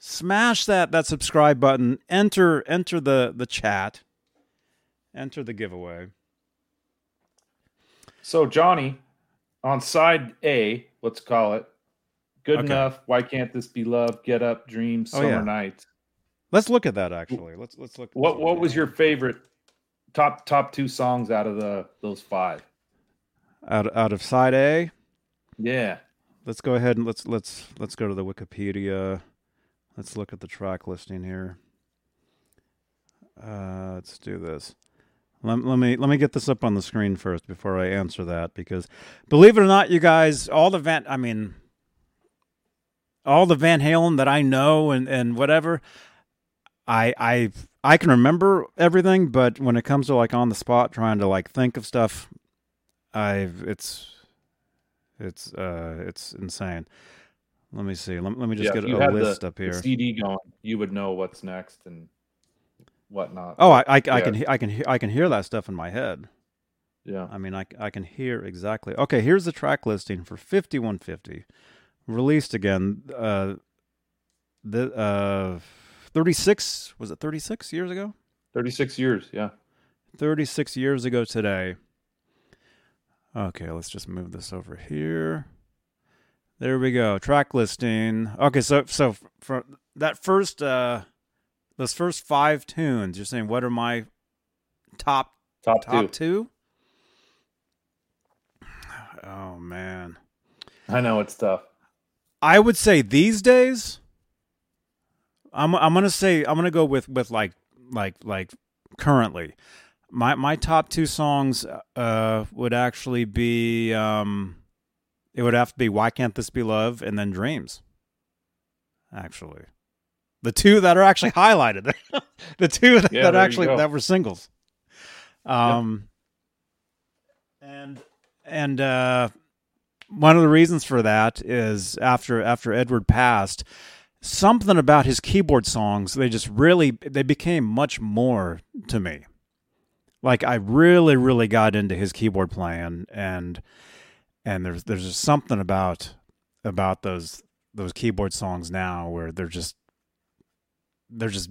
Smash that that subscribe button. Enter enter the the chat. Enter the giveaway. So Johnny, on side A, let's call it. Good Okay. enough. Why can't this be love? Get up, dreams, Oh, summer yeah. nights. Let's look at that actually. Let's let's look. What what was your favorite top top two songs out of the those five? out out of side A? Yeah. Let's go ahead and let's let's let's go to the Wikipedia. Let's look at the track listing here. Uh, let's do this. Let, let me let me get this up on the screen first before I answer that because believe it or not, you guys, all the vent. I mean all the Van Halen that I know and and whatever, I I I can remember everything, but when it comes to like on the spot trying to like think of stuff, I've it's it's uh it's insane. Let me see. Let, let me just Yeah, get a list the, up here. CD going, you would know what's next and whatnot. Oh, I I, I can I can I can hear that stuff in my head. yeah. I mean, I, I can hear exactly. Okay, here's the track listing for 5150, released again. Uh, the uh, 36 was it 36 years ago? 36 years, yeah. 36 years ago today. Okay, let's just move this over here. There we go. Track listing. Okay, so so for that first uh those first 5 tunes, you're saying what are my top Top, top two. 2? Oh man. I know it's tough. I would say these days I'm I'm gonna say I'm gonna go with with like like like currently. My my top two songs uh would actually be um it would have to be Why Can't This Be Love and then Dreams. Actually. The two that are actually highlighted. the two that, Yeah, that actually that were singles. Um and and uh one of the reasons for that is after after Edward passed, something about his keyboard songs they just really they became much more to me. Like I really really got into his keyboard playing and and there's there's just something about about those those keyboard songs now where they're just they're just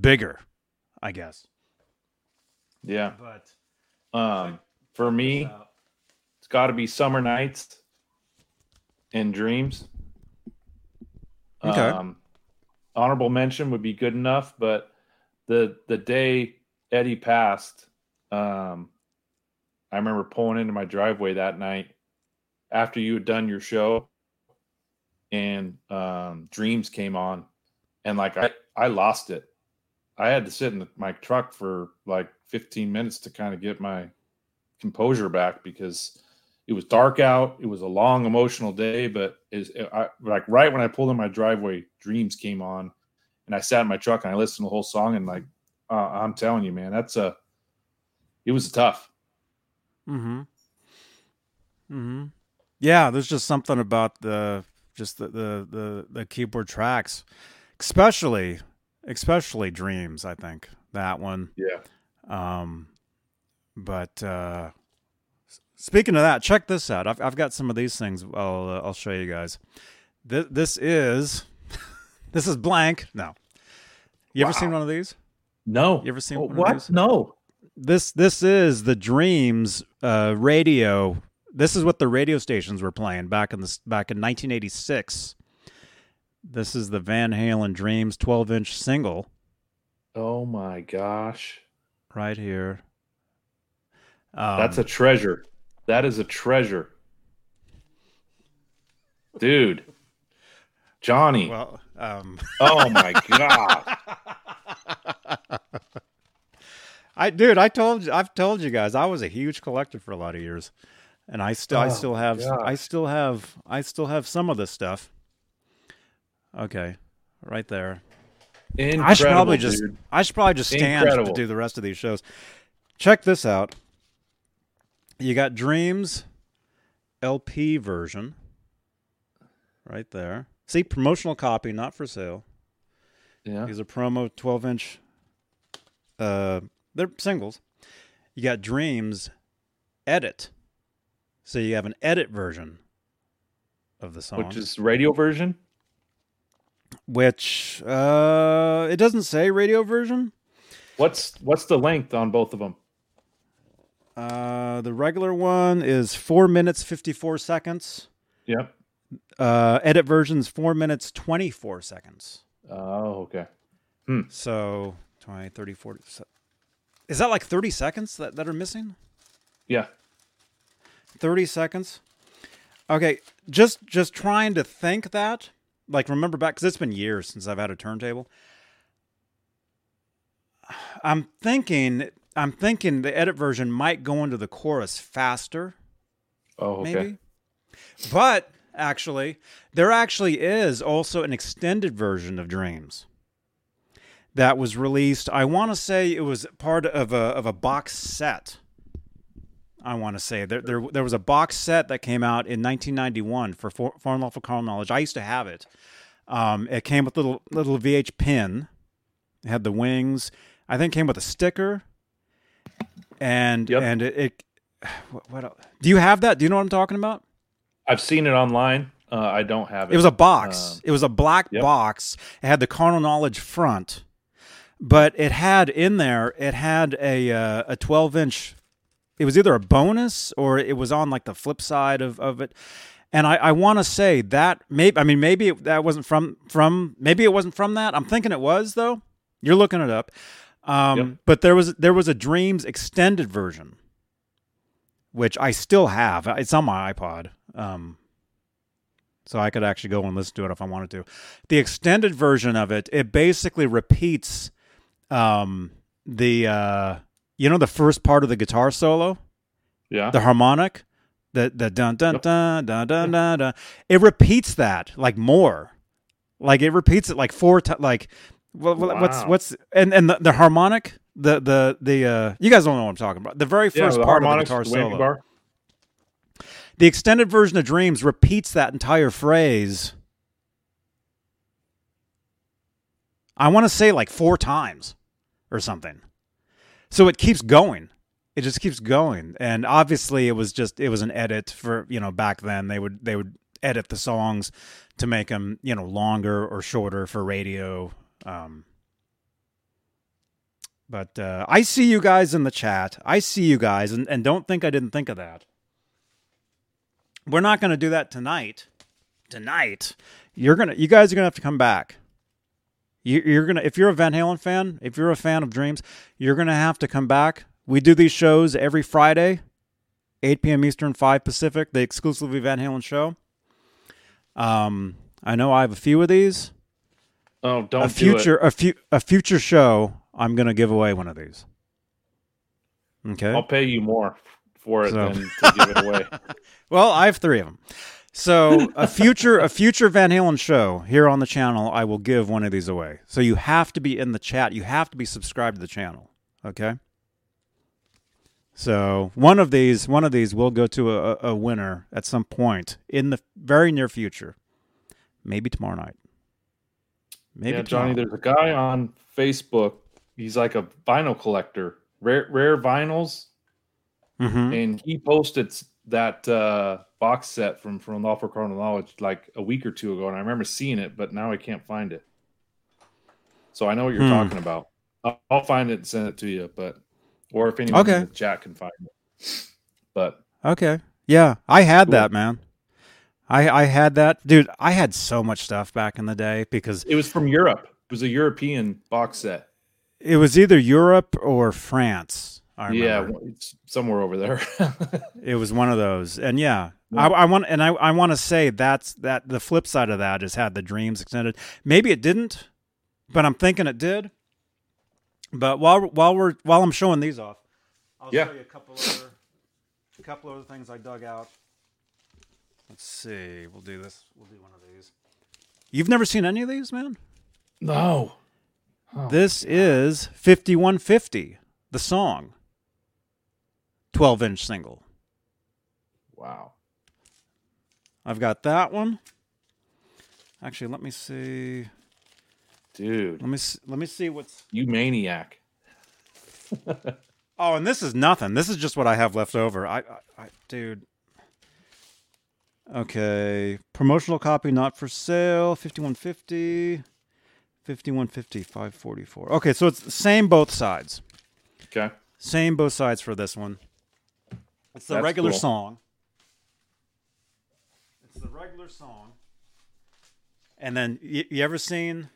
bigger, I guess. Yeah. But Um, for me, it's got to be Summer Nights and Dreams. Okay. Um, honorable mention would be good enough, but the the day Eddie passed, um, I remember pulling into my driveway that night after you had done your show, and um, Dreams came on, and like I I lost it. I had to sit in my truck for like 15 minutes to kind of get my composure back because it was dark out. It was a long emotional day, but is like right when I pulled in my driveway, Dreams came on, and I sat in my truck and I listened to the whole song and like uh, I'm telling you, man, that's a it was tough. Mm-hmm. Mm-hmm. Yeah, there's just something about the just the the the, the keyboard tracks, especially especially dreams. I think that one. Yeah. Um, but uh, speaking of that, check this out. I've I've got some of these things. I'll uh, I'll show you guys. This this is this is blank. No. You ever seen one of these? No. You ever seen Oh, one of what? these? No. this this is the dreams uh radio this is what the radio stations were playing back in the back in 1986 this is the van halen dreams 12 inch single Oh my gosh. right here um, That's a treasure. That is a treasure. Dude. Johnny. well um oh my god. i dude i told you i've told you guys i was a huge collector for a lot of years and i still i Oh, still have i still have i still have some of this stuff okay right there Incredible, I should probably just dude. I should probably just stand to do the rest of these shows. Check this out. You got Dreams LP version right there. See promotional copy, not for sale. Yeah. These are promo 12 inch. Uh, they're singles. You got Dreams Edit. So you have an edit version of the song, Which is radio version? which uh, it doesn't say radio version. What's what's the length on both of them? Uh, the regular one is four minutes fifty four seconds. Yep. Uh, edit version's four minutes twenty four seconds. Oh, okay. So 20, 30, 40. se- Is that like thirty seconds that, that are missing? Yeah. Thirty seconds. Okay, just just trying to think that. Like remember back because it's been years since I've had a turntable. I'm thinking I'm thinking the edit version might go into the chorus faster. Oh, okay. maybe. But actually, there actually is also an extended version of Dreams that was released. I want to say it was part of a of a box set. I want to say there, there there was a box set that came out in 1991 for For- Foreign Lawful Carnal Knowledge. I used to have it. Um, it came with little little VH pin. It had the wings. I think it came with a sticker. And Yep. and it, it what, what else? do you have that? Do you know what I'm talking about? I've seen it online. Uh, I don't have it. It was a box. Um, it was a black yep. box. It had the carnal knowledge front, but it had in there. It had a uh, a 12 inch. It was either a bonus or it was on like the flip side of, of it. And I, I want to say that maybe I mean maybe it, that wasn't from from maybe it wasn't from that. I'm thinking it was though. You're looking it up. Um, Yep. But there was there was a Dreams extended version, which I still have. It's on my iPod. Um, so I could actually go and listen to it if I wanted to. The extended version of it, it basically repeats um, the uh, you know the first part of the guitar solo, Yeah. the harmonic, the the dun dun Yep. dun dun dun dun dun. It repeats that like more, like it repeats it like four times. Like, well, well, what's what's and and the, the harmonic, the the the uh, you guys don't know what I'm talking about. The very yeah, first the part of the guitar the solo. bar. The extended version of Dreams repeats that entire phrase. I want to say like four times or something. So it keeps going. It just keeps going. And obviously it was just it was an edit for, you know, back then they would they would edit the songs to make them, you know, longer or shorter for radio um but uh, I see you guys in the chat. I see you guys, and, and don't think I didn't think of that. We're not going to do that tonight. Tonight, you're gonna, you guys are gonna have to come back. You, you're gonna, if you're a Van Halen fan, if you're a fan of Dreams, you're gonna have to come back. We do these shows every Friday, 8 p.m. Eastern, 5 Pacific, the exclusively Van Halen show. Um, I know I have a few of these. Oh, don't a do future, it. a few, a future show. I'm gonna give away one of these. Okay. I'll pay you more for it So- than to give it away. Well, I have three of them. So a future a future Van Halen show here on the channel, I will give one of these away. So you have to be in the chat. You have to be subscribed to the channel. Okay. So one of these one of these will go to a, a winner at some point in the very near future. Maybe tomorrow night. Maybe yeah, Johnny, tomorrow. there's a guy on Facebook. He's like a vinyl collector, rare rare vinyls, Mhm. and he posted that uh, box set from from Law for Carnal Knowledge like a week or two ago, and I remember seeing it, but now I can't find it. So I know what you're Hmm. talking about. I'll, I'll find it and send it to you, but or if anyone Okay. in the chat can find it. But Okay. Yeah, I had Cool. that, man. I I had that, dude. I had so much stuff back in the day because it was from Europe. It was a European box set. it was either Europe or France. I Yeah, it's somewhere over there. it was one of those, and yeah, Yeah. I, I want and I, I want to say that's that the flip side of that is had the dreams extended. Maybe it didn't, but I'm thinking it did. But while while we're while I'm showing these off, I'll Yeah. show you a couple other a couple other things I dug out. Let's see. We'll do this. We'll do one of these. You've never seen any of these, man? no. Oh, This is 5150, the song. 12 inch single. wow. I've got that one. Actually, let me see. Dude, Let me see, let me see what's. you maniac. Oh, and this is nothing. This is just what I have left over. I, I, I dude. Okay, promotional copy not for sale. 5150. 5150 544. Okay, so it's the same both sides. Okay. Same both sides for this one. It's the That's regular cool. song. It's the regular song. And then you, you ever seen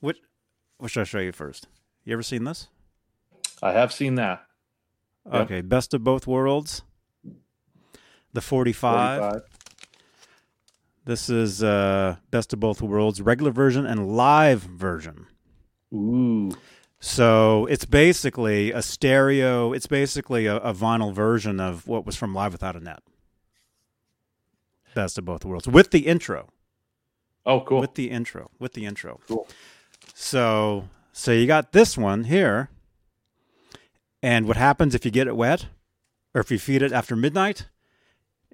what what should I show you first? You ever seen this? I have seen that. Yep. Okay, best of both worlds. The 45. 45. This is uh best of both worlds, regular version and live version. Ooh. So it's basically a stereo. It's basically a, a vinyl version of what was from Live Without a Net. Best of both worlds with the intro. Oh, cool. With the intro. With the intro. cool. So so you got this one here. And what happens if you get it wet, or if you feed it after midnight?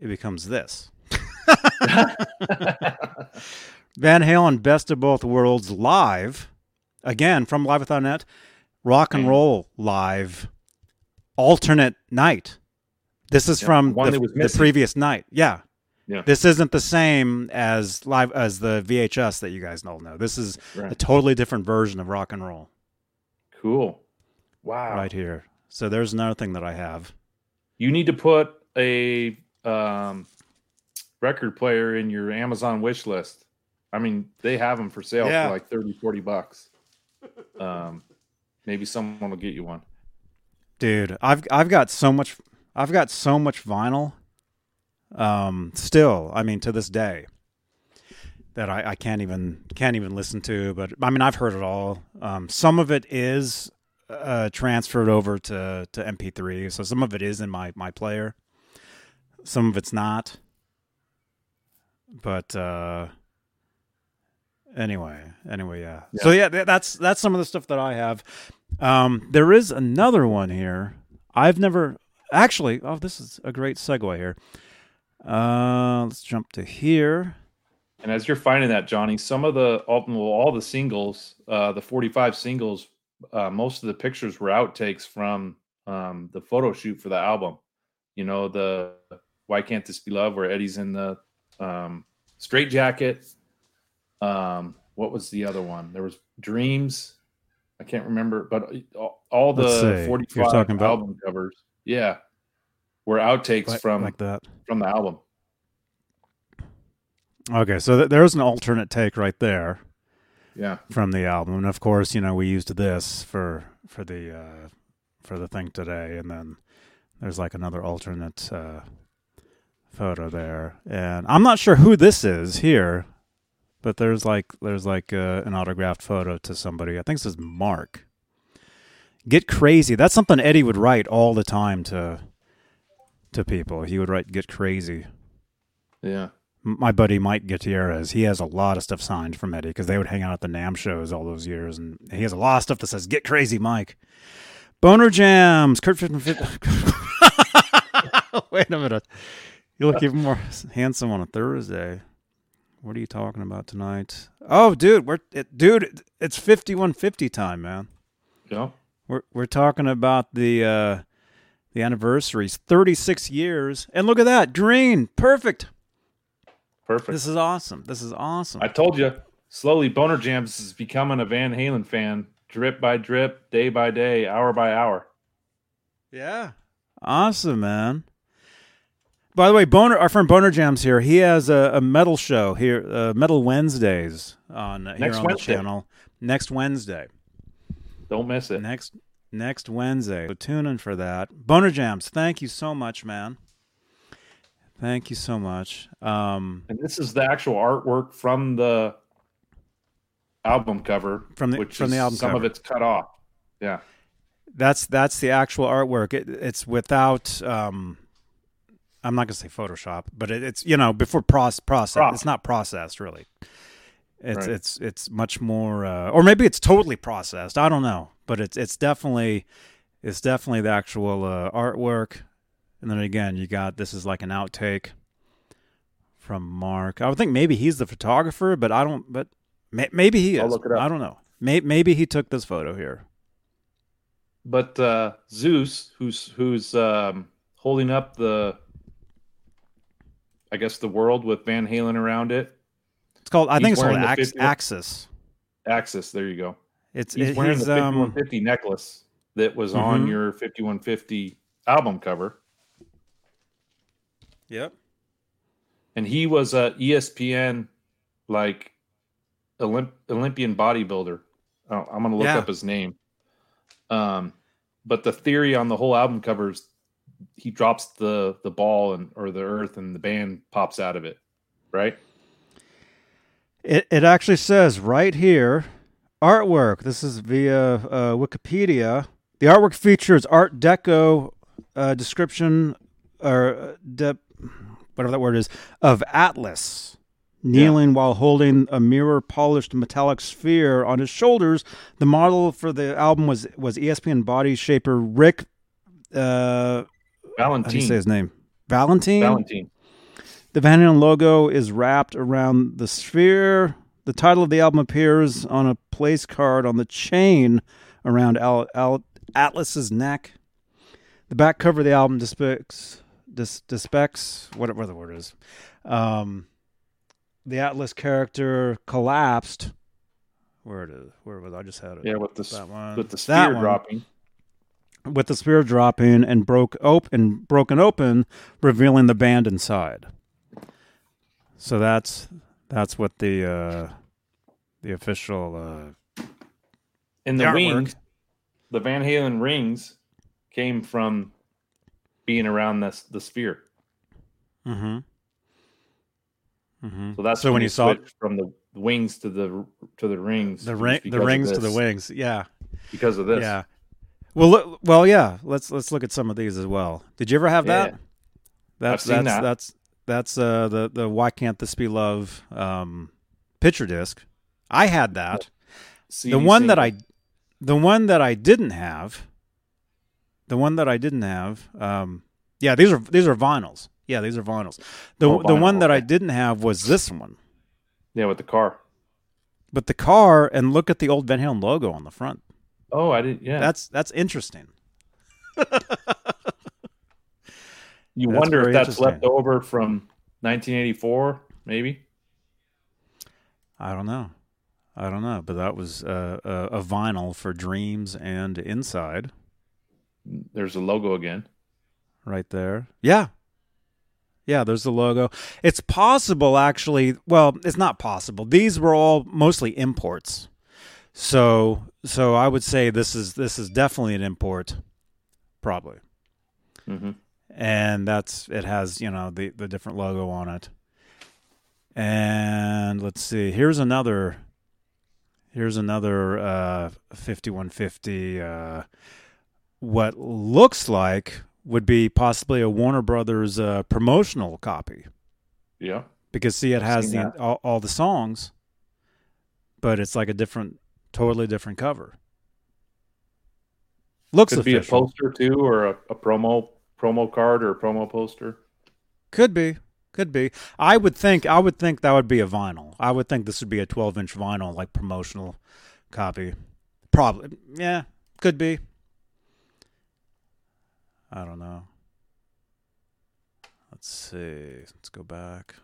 It becomes this. Van Halen Best of Both Worlds live, again from Live Without a Net, rock and Mm. roll live, alternate night. This is Yeah, from the, the previous night. Yeah. Yeah. This isn't the same as live as the VHS that you guys all know. This is a totally different version of rock and roll Cool. Wow. right here. So there's another thing that I have. You need to put a um, record player in your Amazon wish list. I mean, they have them for sale Yeah. for like 30, 40 bucks. Um, maybe someone will get you one. Dude, I've I've got so much I've got so much vinyl Um, still, I mean, to this day, that I, I can't even can't even listen to. But I mean, I've heard it all. Um, some of it is uh, transferred over to to MP3, so some of it is in my my player. Some of it's not. But uh, anyway, anyway, yeah. Yeah. So yeah, that's that's some of the stuff that I have. Um, there is another one here. I've never actually. Oh, this is a great segue here. Uh, let's jump to here. And as you're finding that, Johnny, some of the all, well, all the singles, uh, the 45 singles, uh, most of the pictures were outtakes from um, the photo shoot for the album. You know, the Why Can't This Be Love, where Eddie's in the um, straight jacket. Um, what was the other one? There was Dreams. I can't remember, but all, all Let's see. the You're 45 talking about- album covers, yeah, were outtakes Like, from like that. from the album. Okay, so th- there's an alternate take right there Yeah, from the album, and of course, you know, we used this for for the uh, for the thing today, and then there's like another alternate uh, photo there, and I'm not sure who this is here, but there's like there's like uh, an autographed photo to somebody. I think this is Mark. Get crazy. That's something Eddie would write all the time to to people. He would write "Get crazy." yeah. my buddy Mike Gutierrez, he has a lot of stuff signed from Eddie because they would hang out at the NAMM shows all those years, and he has a lot of stuff that says "Get crazy, Mike." Boner jams, Kurt. Wait a minute, you look even more handsome on a Thursday. What are you talking about tonight? Oh, dude, we're it, dude. It's fifty-one fifty time, man. Yeah. We're we're talking about the uh the anniversaries, thirty-six years, and look at that, green, perfect. Perfect. This is awesome. This is awesome. I told you, slowly Boner Jams is becoming a Van Halen fan, drip by drip, day by day, hour by hour. yeah. Awesome, man. By the way, Boner, our friend Boner Jams here. He has a, a metal show here, uh, Metal Wednesdays on uh, here Next on Wednesday. the channel next Wednesday. Don't miss it. Next next Wednesday. So tune in for that. Boner Jams, thank you so much, man. Thank you so much. Um, And this is the actual artwork from the album cover, From the- which from is the album some of it's cut off. Yeah, That's that's the actual artwork. It, it's without. Um, I'm not gonna say Photoshop, but it, it's you know before process. process Prop. it's not processed really. It's Right. it's it's much more, uh, or maybe it's totally processed. I don't know, but it's it's definitely it's definitely the actual uh, artwork. And then again, you got this is like an outtake from Mark. I would think maybe he's the photographer, but I don't. But may, maybe he is. I'll look it up. I don't know. May, maybe he took this photo here. but uh, Zeus, who's who's um, holding up the, I guess the world with Van Halen around it. It's called. I He's think it's called Ax- Axis. Axis, there you go. It's He's it, wearing he's, the um, 5150 necklace that was on Mhm. your 5150 album cover. Yep. and he was a ESPN like Olymp- Olympian bodybuilder. Oh, I'm gonna look Yeah. up his name. Um, but the theory on the whole album cover is he drops the the ball and or the earth and the band pops out of it, right? It it actually says right here, artwork. This is via uh, Wikipedia. The artwork features Art Deco uh, description or uh, de- whatever that word is of Atlas kneeling while holding a mirror polished metallic sphere on his shoulders. The model for the album was was ESPN body shaper Rick. Uh, how do you say Valentine. his name? Valentine. Valentine. The Van Halen logo is wrapped around the sphere. The title of the album appears on a place card on the chain around Al- Al- Atlas's neck. The back cover of the album depicts, dis- depicts whatever the word is. Um, the Atlas character collapsed. Where it is? Where was I? Just had it. Yeah, with the That one. with the That one. dropping. With the spear dropping and broke open, broken open, revealing the band inside. So that's that's what the uh, the official. Uh, And The the, wings, the Van Halen rings came from being around this the sphere. Mm-hmm. Mm-hmm. So that's So when you saw- switched from the wings to the to the rings. The ring, the rings to the wings. Yeah, because of this. yeah. Well, look, well, yeah. Let's let's look at some of these as well. Did you ever have that? Yeah. That's I've seen that's that. that's that's uh the the why can't this be love um picture disc. I had that. CD the one that. I the one that I didn't have the one that I didn't have um yeah these are these are vinyls yeah these are vinyls the Oh, the one vinyl, that I didn't have was this one yeah with the car. but the car and look at the old Van Halen logo on the front Oh, I didn't. Yeah, that's that's interesting you that's wonder if that's left over from 1984, maybe. I don't know I don't know but that was uh, a, a vinyl for Dreams and Inside There's a logo again. right there. Yeah. Yeah, there's the logo. It's possible actually, well, it's not possible. These were all mostly imports. So so I would say this is this is definitely an import probably. hmm And that's it has, you know, the the different logo on it. And let's see. Here's another here's another uh 5150 uh what looks like would be possibly a Warner Brothers uh, promotional copy Yeah. because see it has the all, all the songs, but it's like a different, totally different cover. Looks Could be a poster too, or a, a promo promo card or a promo poster. Could be, could be. I would think, I would think that would be a vinyl. I would think this would be a 12 inch vinyl, like promotional copy. Probably, yeah, could be. I don't know. Let's see. Let's go back.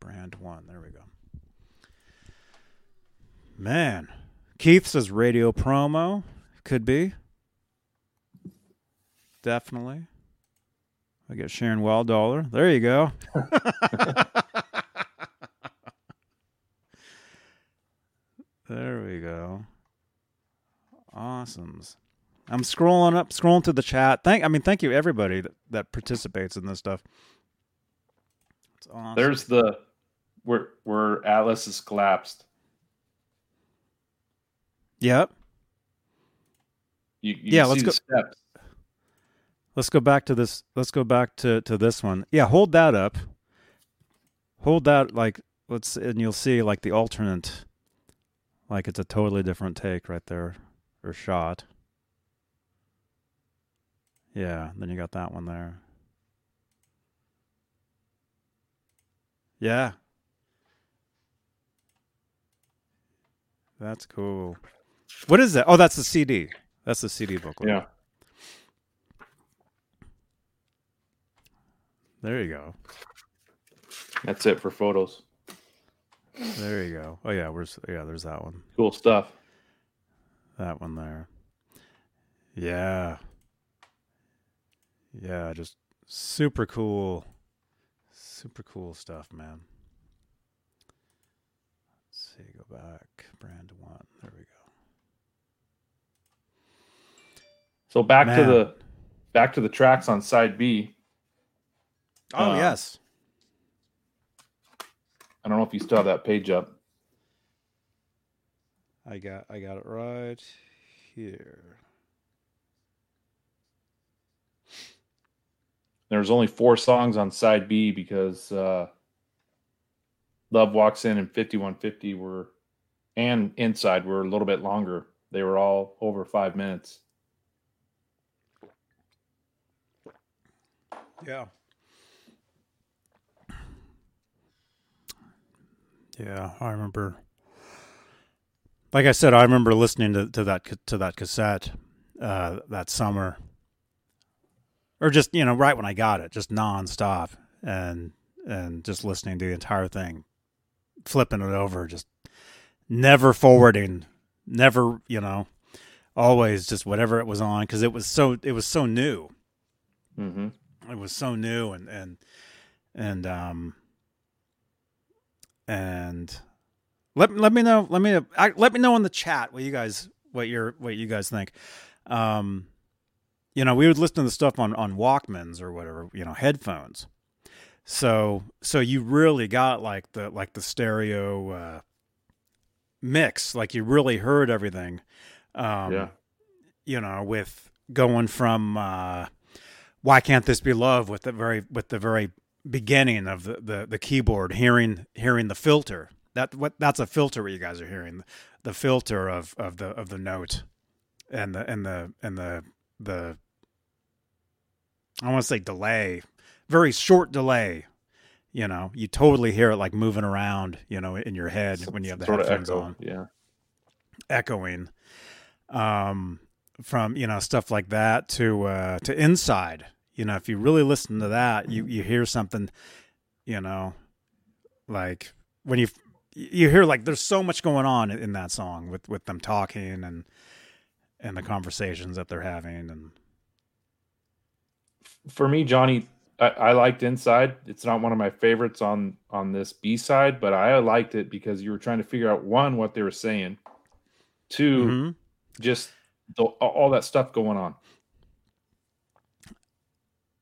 Brand one. There we go. Man, Keith says radio promo. Could be. Definitely. I get Sharon Wild Dollar. There you go. there we go. Awesomes. I'm scrolling up, scrolling to the chat. Thank, I mean, thank you everybody that, that participates in this stuff. It's awesome. There's the where where Atlas is collapsed. Yep. You, you Yeah, let's go- steps. Let's go back to this. Let's go back to to this one. Yeah, hold that up. Hold that like let's and you'll see like the alternate like it's a totally different take right there or shot. Yeah, then you got that one there. Yeah. That's cool. What is that? Oh, that's the CD. That's the CD booklet. Yeah. There you go. That's it for photos. There you go. Oh yeah, where's yeah, there's that one. Cool stuff. That one there. Yeah. Yeah, just super cool. Super cool stuff, man. Let's see, go back. Brand one. There we go. So back to the back to the tracks on side B. Oh Uh, yes. I don't know if you still have that page up. I got I got it right here. There's only four songs on side B because uh, Love Walks In and 5150 were, and Inside were a little bit longer. They were all over five minutes. Yeah. Yeah, I remember. Like I said, I remember listening to, to that to that cassette uh, that summer, or just you know right when I got it, just nonstop, and and just listening to the entire thing, flipping it over, just never forwarding, never you know, always just whatever it was on because it was so it was so new Mm-hmm. It was so new and and and um and let let me know let me I, let me know in the chat what you guys what your what you guys think um you know we would listen to the stuff on on walkmans or whatever you know headphones So so you really got like the like the stereo uh, mix, like you really heard everything. Um, Yeah. You know, with going from uh, why can't this be love with the very with the very beginning of the, the, the keyboard, hearing hearing the filter. That what that's a filter what you guys are hearing. The filter of, of the of the note and the and the and the the I want to say delay, very short delay. You know, you totally hear it like moving around, you know, in your head when you have the sort headphones echo. on, Yeah. echoing. Um, from you know stuff like that to uh, to inside. You know, if you really listen to that, you you hear something. You know, like when you you hear like there's so much going on in that song with with them talking and and the conversations that they're having and For me, Johnny, I, I liked Inside. It's not one of my favorites on on this B side, but I liked it because you were trying to figure out one what they were saying, 2 Mhm. just the, all that stuff going on.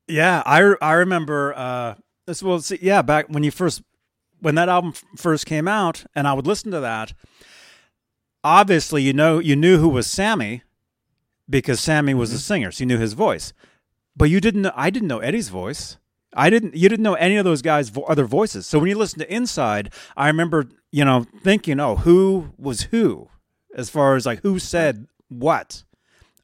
Yeah, I I remember uh this well see, yeah, back when you first when that album f- first came out and I would listen to that obviously you know you knew who was Sammy because Sammy was the singer, so you knew his voice. But you didn't know I didn't know Eddie's voice. I didn't you didn't know any of those guys vo- other voices. So when you listen to Inside, I remember, you know, thinking, "Oh, who was who?" as far as like who said what.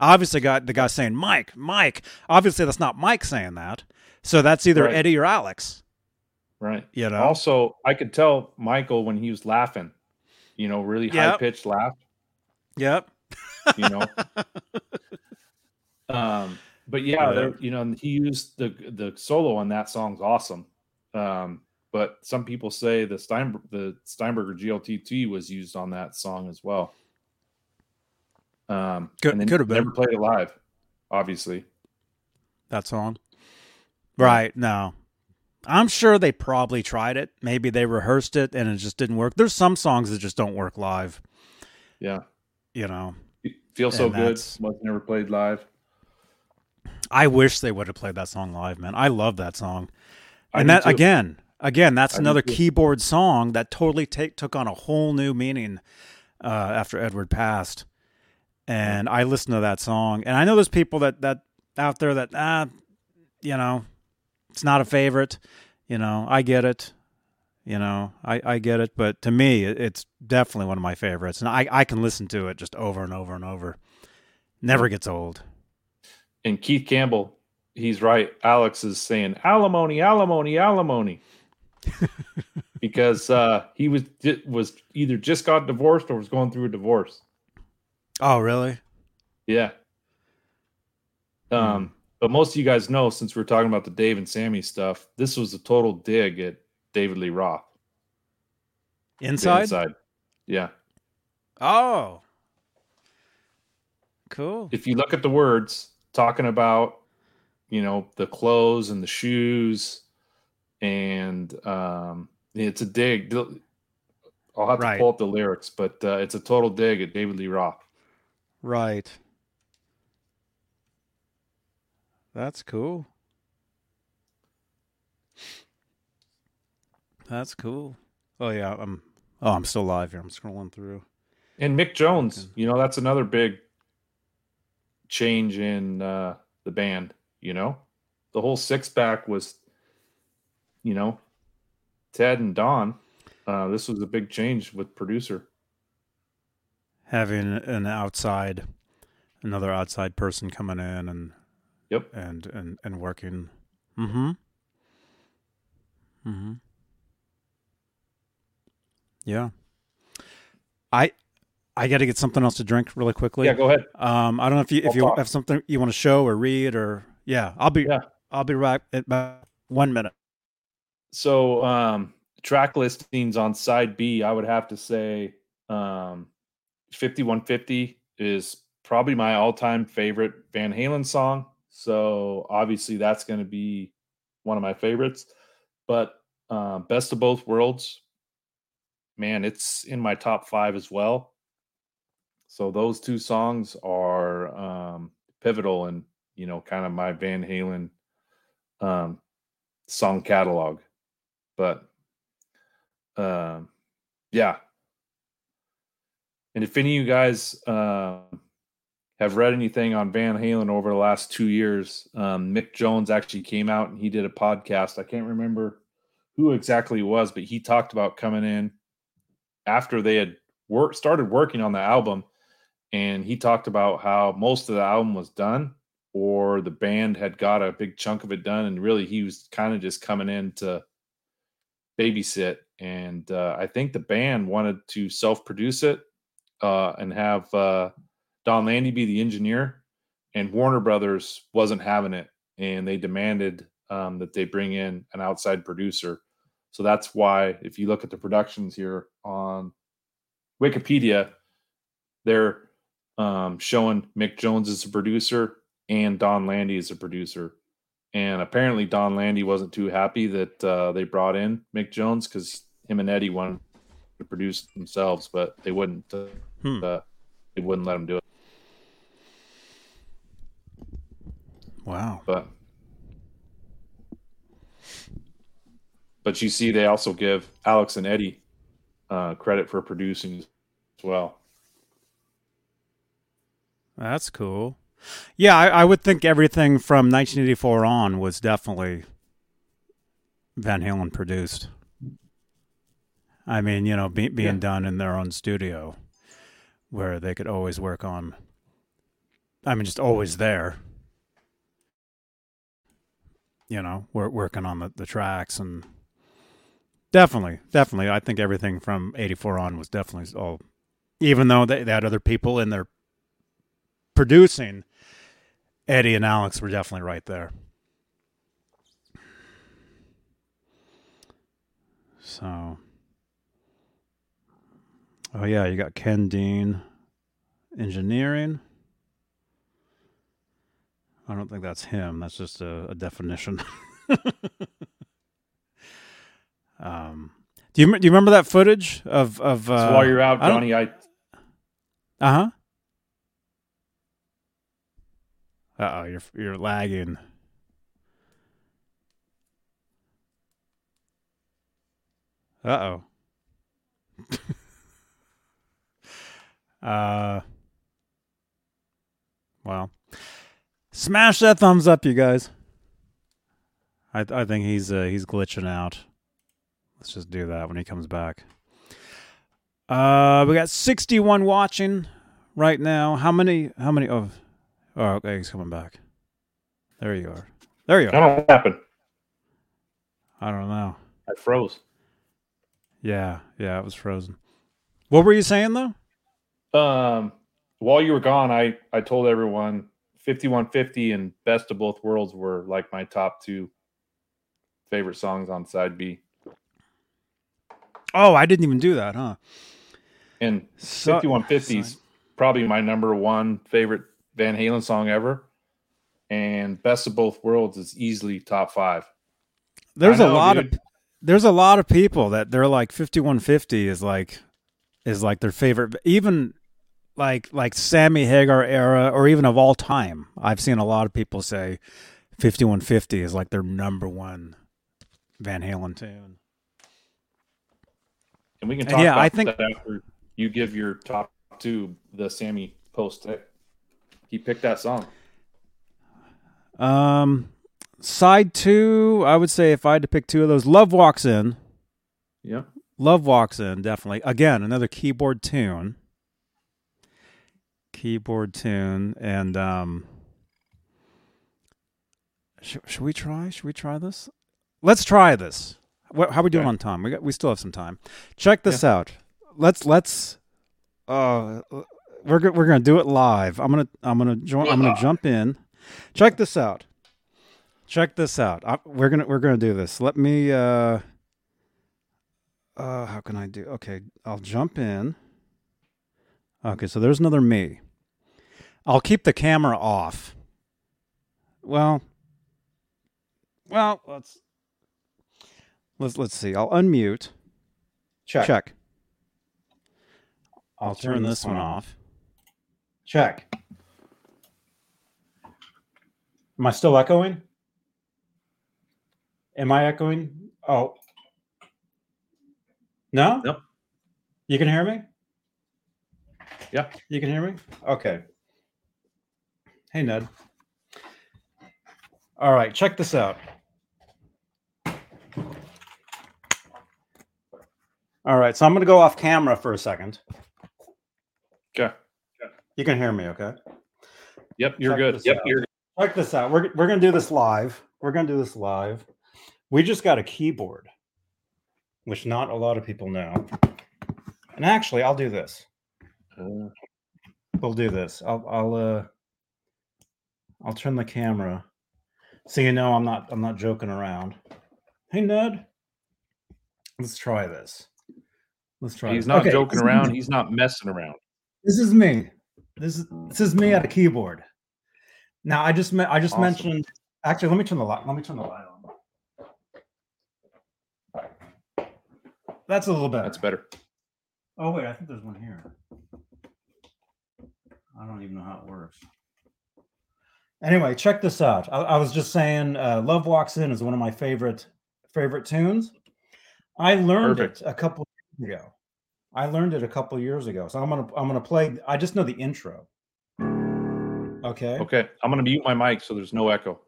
Obviously, got the guy saying Mike, Mike. Obviously, that's not Mike saying that. So that's either Right. Eddie or Alex. Right. You know. Also, I could tell Michael when he was laughing, you know, really high pitched laugh, Yep. you know. um, but yeah, there, you know, and he used the the solo on that song's awesome. Um, but some people say the Stein the Steinberger GLTT was used on that song as well. Um, Could- could have been. never played it live, obviously. That song. Right. No. I'm sure they probably tried it. Maybe they rehearsed it and it just didn't work. There's some songs that just don't work live, Yeah, you know. feel so good. Was never played live. I wish they would have played that song live, man. I love that song. I and that too. again, again, that's I another keyboard song that totally take, took on a whole new meaning uh, after Edward passed. And I listen to that song, and I know there's people that that out there that ah, you know, it's not a favorite. You know, I get it. You know, I, I get it, but to me, it's definitely one of my favorites, and I, I can listen to it just over and over and over. Never gets old. and Keith Campbell, he's right. Alex is saying alimony, alimony, alimony, because uh, he was was either just got divorced or was going through a divorce. Oh, really? Yeah. Um, but most of you guys know since we're talking about the Dave and Sammy stuff, this was a total dig at David Lee Roth. Inside? Inside. Yeah. Oh, cool. if you look at the words talking about you know the clothes and the shoes and um it's a dig i'll have to Right. pull up the lyrics but uh, it's a total dig at david lee roth Right. That's cool. That's cool. Oh yeah, I'm oh I'm still live here. I'm scrolling through. and mick jones you know that's another big change in uh the band you know the whole six pack was you know ted and don uh this was a big change with producer Having an outside another outside person coming in and Yep. and and, and working. Mm-hmm. Mm-hmm. Yeah. I I gotta get something else to drink really quickly. yeah go ahead Um, I don't know if you if I'll you talk. have something you want to show or read or yeah, I'll be Yeah. I'll be right at about one minute. So um track listings on side B, I would have to say um 5150 is probably my all-time favorite Van Halen song. So obviously that's going to be one of my favorites. But uh, Best of Both Worlds, man, it's in my top 5 as well. So those two songs are um pivotal in, you know, kind of my Van Halen um song catalog. But um, yeah. And if any of you guys uh, have read anything on Van Halen over the last two years, um, Mick Jones actually came out and he did a podcast. I can't remember who exactly it was, but he talked about coming in after they had started working on the album, and he talked about how most of the album was done, or the band had got a big chunk of it done, and really he was kind of just coming in to babysit. And uh, I think the band wanted to self-produce it uh, and have uh, Donn Landee be the engineer, and Warner Brothers wasn't having it, and they demanded um, that they bring in an outside producer. So that's why, if you look at the productions here on Wikipedia, they're um, showing Mick Jones as a producer and Donn Landee as a producer. And apparently, Donn Landee wasn't too happy that uh, they brought in Mick Jones because him and Eddie wanted to produce themselves, but they wouldn't. Uh, Hmm. uh, they wouldn't let them do it. Wow. But but you see, they also give Alex and Eddie uh, credit for producing as well. That's cool. Yeah, I, I would think everything from 1984 on was definitely Van Halen produced. I mean, you know, be, being Yeah. done in their own studio where they could always work on, I mean, just always there. You know, we're working on the, the tracks and definitely, definitely. I think everything from 84 on was definitely all, even though they, they had other people in there producing, Eddie and Alex were definitely right there. So, oh yeah, you got Ken Deane, engineering. I don't think that's him. That's just a, a definition. um, do you do you remember that footage of of? Uh, so while you're out, I Johnny, I uh huh. Uh oh, you're you're lagging. Uh oh. uh. Well, smash that thumbs up, you guys. I I think he's uh, he's glitching out. Let's just do that when he comes back. Uh, we got 61 watching right now. How many? How many? Oh, oh, okay, he's coming back. There you are. There you are. what happened. I don't know. I froze. Yeah, yeah, it was frozen. What were you saying though? Um, while you were gone, I I told everyone 5150 and Best of Both Worlds were like my top two favorite songs on side B. Oh, I didn't even do that, huh? And 5150 is probably my number one favorite Van Halen song ever. And Best of Both Worlds is easily top five. There's I a know, lot dude. of there's a lot of people that they're like 5150 is like is like their favorite even like like Sammy Hagar era or even of all time. I've seen a lot of people say 5150 is like their number one Van Halen tune. And we can talk yeah, about I think- that after you give your top two, the Sammy post. He picked that song. Um side 2, I would say if I had to pick two of those, Love Walks In. Yeah. Love Walks In, definitely. Again, another keyboard tune. Keyboard tune. And um should, should we try? Should we try this? Let's try this. What, how are we doing Okay. on time? We got, we still have some time. Check this out. Let's let's uh we're go- we're going to do it live. I'm going to I'm to join I'm to jump in. Check this out. Check this out. I, we're going to we're to do this. Let me uh uh, how can I do? Okay, I'll jump in. Okay, so there's another me. I'll keep the camera off. Well, well, let's let's let's see. I'll unmute. Check. Check. I'll turn this one off. Check. Am I still echoing? Am I echoing? Oh, No? Nope. You can hear me? Yeah. You can hear me? Okay. Hey, Ned. All right, check this out. All right, so I'm going to go off camera for a second. Okay. You can hear me, okay? Yep, you're Check good. Yep, out. you're Check this out. We're, we're going to do this live. We're going to do this live. We just got a keyboard, which not a lot of people know. And actually, I'll do this. Uh, We'll do this. I'll I'll uh I'll turn the camera so you know I'm not I'm not joking around. Hey Ned. Let's try this. Let's try he's this. not Okay, joking around. me. He's not messing around. This is me. This is this is me at a keyboard. Now I just me- I just Awesome. mentioned actually let me turn the light let me turn the light on. That's a little better. That's better. Oh wait, I think there's one here. I don't even know how it works. Anyway, check this out. I, I was just saying, uh, "Love Walks In" is one of my favorite favorite tunes. I learned Perfect. it a couple years ago. I learned it a couple years ago, so I'm gonna I'm gonna play. I just know the intro. Okay. Okay, I'm gonna mute my mic so there's no echo.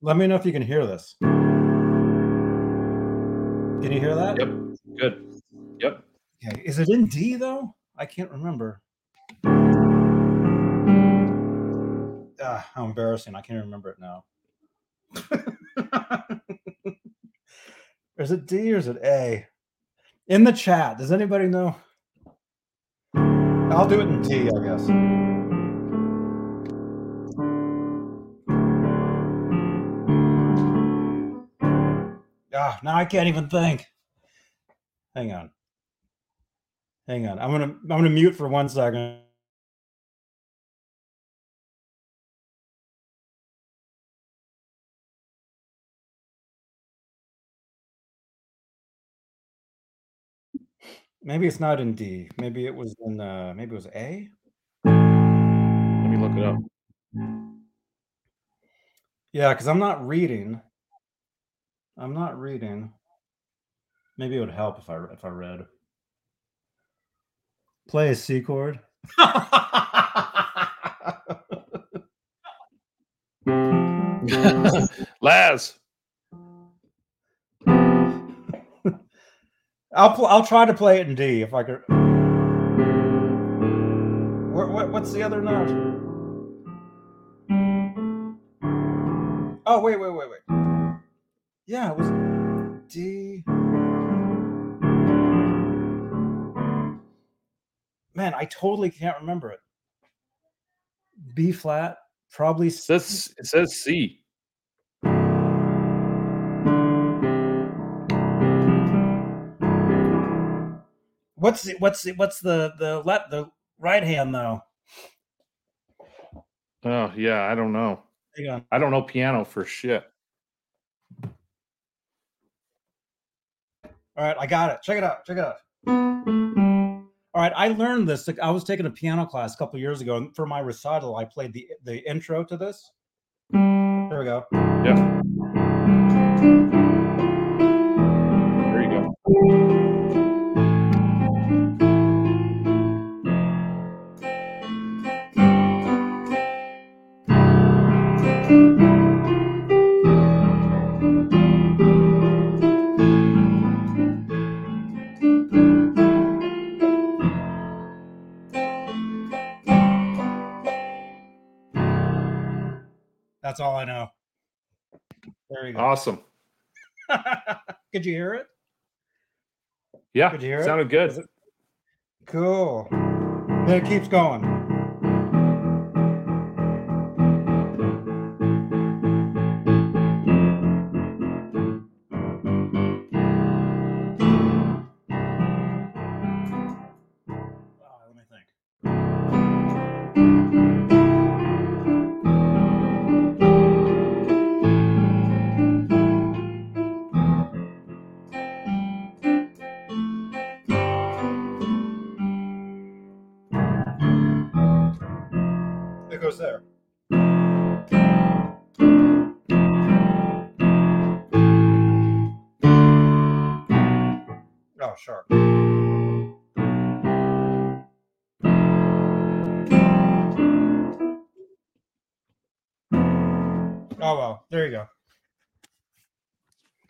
Let me know if you can hear this. Can you hear that? Yep, good. Yep. Okay. Is it in D though? I can't remember. Ah, how embarrassing. I can't remember it now. is it D or is it A? In the chat, does anybody know? I'll do it in T, I guess. Ah, now I can't even think. Hang on. Hang on. I'm gonna I'm gonna mute for one second. Maybe it's not in D. Maybe it was in uh maybe it was A. Let me look it up. Yeah, because I'm not reading. I'm not reading. Maybe it would help if I if I read. Play a C chord. Laz. I'll pl- I'll try to play it in D if I could. What, what what's the other note? Oh wait wait wait wait. Yeah, it was D. Man, I totally can't remember it. B flat, probably. It says it says C. What's the what's the what's the the left the right hand though? Oh yeah, I don't know. I don't know piano for shit. All right, I got it. Check it out. Check it out. All right, I learned this. I was taking a piano class a couple years ago, and for my recital, I played the the intro to this. There we go. Yeah. That's all I know. There go. Awesome. Could you hear it? Yeah, Could you hear it? sounded good. Cool. Then it keeps going.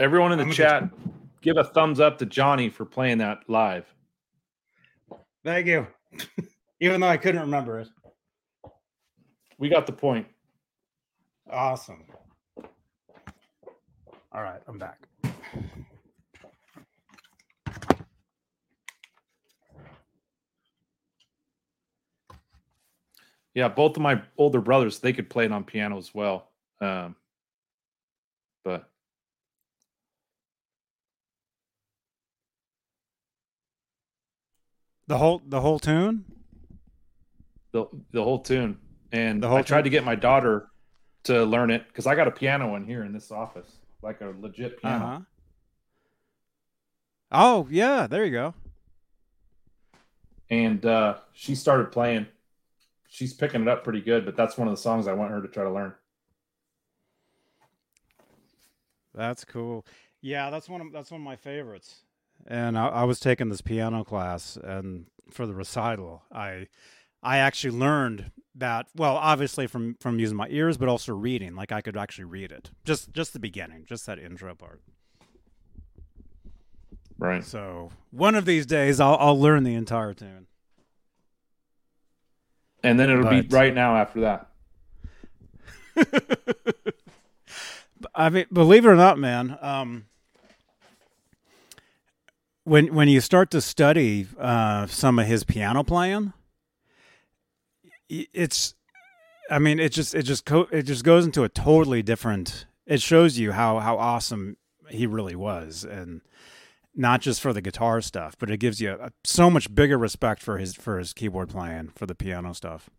Everyone in the I'm chat, give a thumbs up to Johnny for playing that live. Thank you. Even though I couldn't remember it. We got the point. Awesome. All right, I'm back. Yeah, both of my older brothers, they could play it on piano as well. Um, but The whole the whole tune. the the whole tune. And The whole I tried tune? to get my daughter to learn it because I got a piano in here in this office, like a legit piano. Uh-huh. Oh yeah, there you go. And uh, she started playing. She's picking it up pretty good, but that's one of the songs I want her to try to learn. That's cool. Yeah, that's one of that's one of my favorites. And I, I was taking this piano class, and for the recital, I I actually learned that well, obviously from from using my ears, but also reading. Like I could actually read it. Just just the beginning, just that intro part. Right. So one of these days, I'll I'll learn the entire tune. And then it'll be right now after that. I mean, believe it or not, man. Um, when when you start to study uh, some of his piano playing, it's, I mean, it just it just co- it just goes into a totally different. It shows you how how awesome he really was, and not just for the guitar stuff, but it gives you a, so much bigger respect for his for his keyboard playing, for the piano stuff.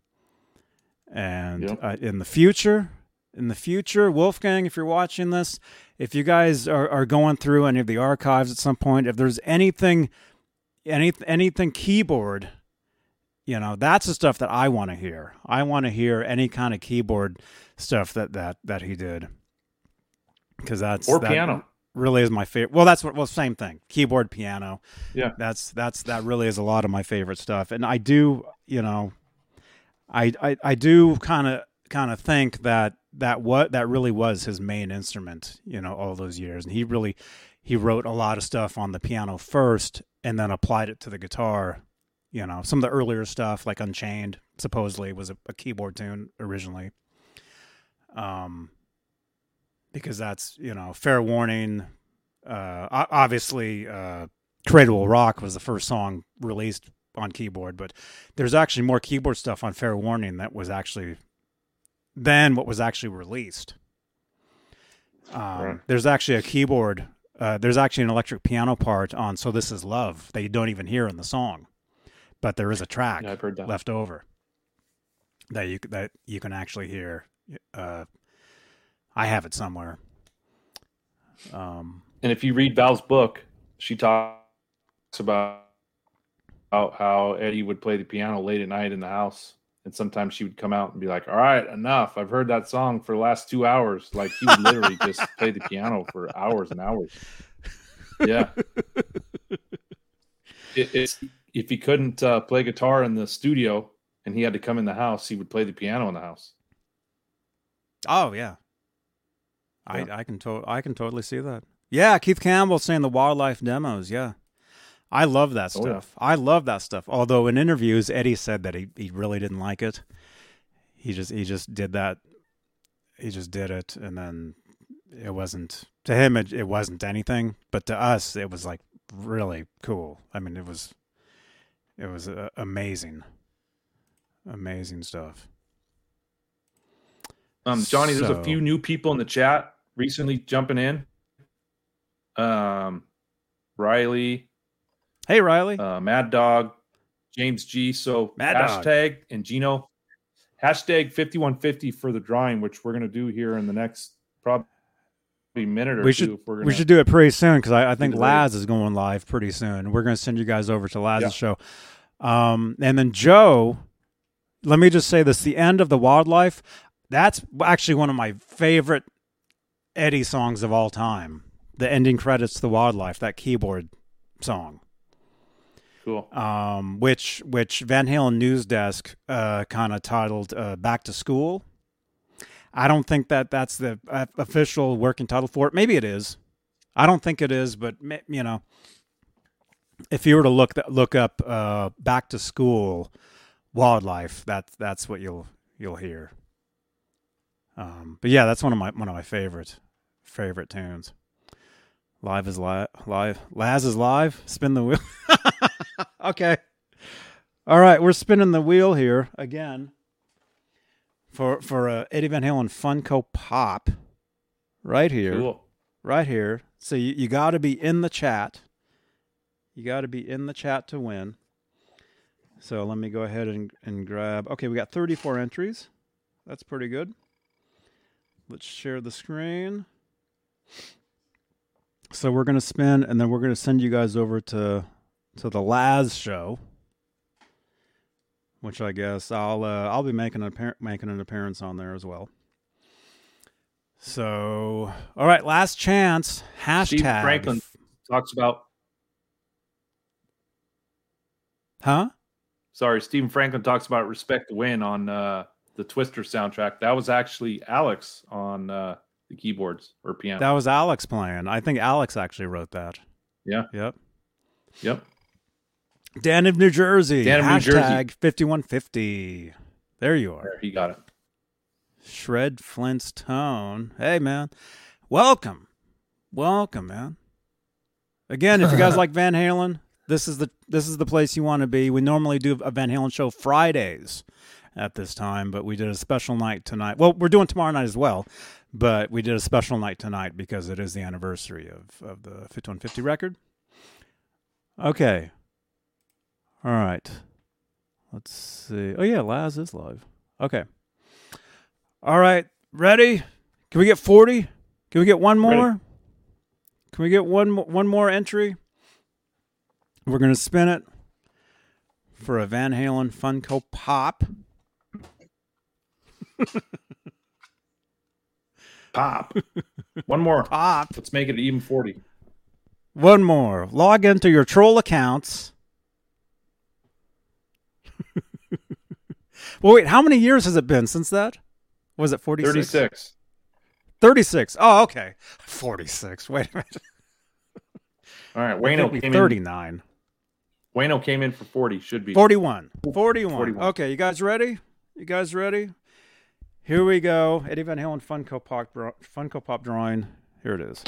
And Yep. uh, in the future, in the future, Wolfgang, if you're watching this, if you guys are, are going through any of the archives at some point, if there's anything, any anything keyboard, you know, that's the stuff that I want to hear. I want to hear any kind of keyboard stuff that that that he did, because that's Or that piano. Really is my favorite. Well, that's what. Well, same thing. Keyboard, piano. Yeah. That's that's that really is a lot of my favorite stuff, and I do, you know, I I, I do kind of kind of think that that what that really was his main instrument, you know, all those years, and he really he wrote a lot of stuff on the piano first, and then applied it to the guitar. You know, some of the earlier stuff like Unchained supposedly was a, a keyboard tune originally. Um, because that's you know fair warning. Uh, obviously, uh, Cradle Rock was the first song released on keyboard, but there's actually more keyboard stuff on Fair Warning that was actually than what was actually released. Um, Right. There's actually a keyboard. Uh, there's actually an electric piano part on "So This Is Love" that you don't even hear in the song, but there is a track Yeah, left over that you that you can actually hear. Uh, I have it somewhere. Um, And if you read Val's book, she talks about how, how Eddie would play the piano late at night in the house. And sometimes she would come out and be like, All right, enough. I've heard that song for the last two hours. Like he would literally just play the piano for hours and hours. Yeah. It, it's if he couldn't uh, play guitar in the studio and he had to come in the house, he would play the piano in the house. oh yeah, I I can to- I can totally see that. Yeah, Keith Campbell saying the Wild Life demos. Yeah, I love that Oh, yeah. stuff. I love that stuff. Although in interviews, Eddie said that he, he really didn't like it. He just he just did that. He just did it, and then it wasn't to him. It, it wasn't anything, but to us, it was like really cool. I mean, it was it was uh, amazing, amazing stuff. Um, Johnny, there's a few new people in the chat recently jumping in. Um, Riley, Hey, Riley. uh, Mad Dog, James G. So Mad Dog. hashtag and Gino, hashtag 5150 for the drawing, which we're going to do here in the next probably minute or We two. should- if we're gonna, We should do it pretty soon because I, I think Laz is going live pretty soon. We're going to send you guys over to Laz's Yeah. show. Um, and then Joe, let me just say this: the end of the Wild Life. That's actually one of my favorite Eddie songs of all time. The ending credits to the Wild Life, that keyboard song. Cool. um, which which Van Halen News Desk uh, kind of titled uh, "Back to School." I don't think that that's the uh, official working title for it. Maybe it is. I don't think it is, but you know, if you were to look look up uh, "Back to School" Wild Life, that's that's what you'll you'll hear. Um, but yeah, that's one of my one of my favorite favorite tunes. Live is live. Live. Laz is live. Spin the wheel. okay. All right, we're spinning the wheel here again for for uh, Eddie Van Halen Funko Pop. Right here, Cool. right here. So you, you got to be in the chat. You got to be in the chat to win. So let me go ahead and, and grab. Okay, we got 34 entries. That's pretty good. Let's share the screen. So we're gonna spin, and then we're gonna send you guys over to to the Laz show, which I guess I'll uh, I'll be making an appar- making an appearance on there as well. So, all right, last chance. Hashtag. Steve Franklin talks about. Huh? Sorry, Stephen Franklin talks about "Respect the Wind" on uh, the Twister soundtrack. That was actually Alex on uh, the keyboards or piano. That was Alex playing. I think Alex actually wrote that. Yeah. Yep. yep. Dan of New Jersey. Dan of New Jersey. 5150. There you are. There, he got it. Shred Flint's tone. Hey, man. Welcome. Welcome, man. Again, if you guys like Van Halen, this is the this is the place you want to be. We normally do a Van Halen show Fridays at this time, but we did a special night tonight. Well, we're doing tomorrow night as well, but we did a special night tonight because it is the anniversary of, of the 5150 record. Okay. All right. Let's see. Oh, yeah, Laz is live. Okay. All right. Ready? Can we get 40? Can we get one more? Ready. Can we get one one more entry? We're going to spin it for a Van Halen Funko Pop. Pop. One more. Pop. Let's make it even forty. One more. Log into your troll accounts. Well, wait, how many years has it been since that? Was it 46? Thirty-six. 36. Oh, okay. 46. Wait a minute. All right. Wayno came in. 39. Wayno came in for forty. Should be 41. 41. 41. Okay, you guys ready? You guys ready? Here we go. Eddie Van Halen Funko Pop, Funko Pop drawing. Here it is.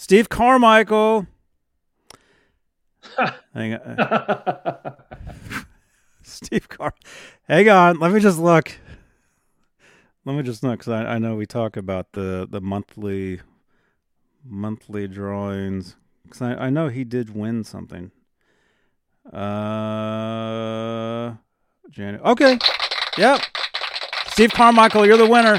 Steve Carmichael. Hang on. Steve Car. Hang on. Let me just look. Let me just look because I, I know we talk about the the monthly monthly drawings because I, I know he did win something. Uh, January. Okay. Yep. Steve Carmichael, you're the winner.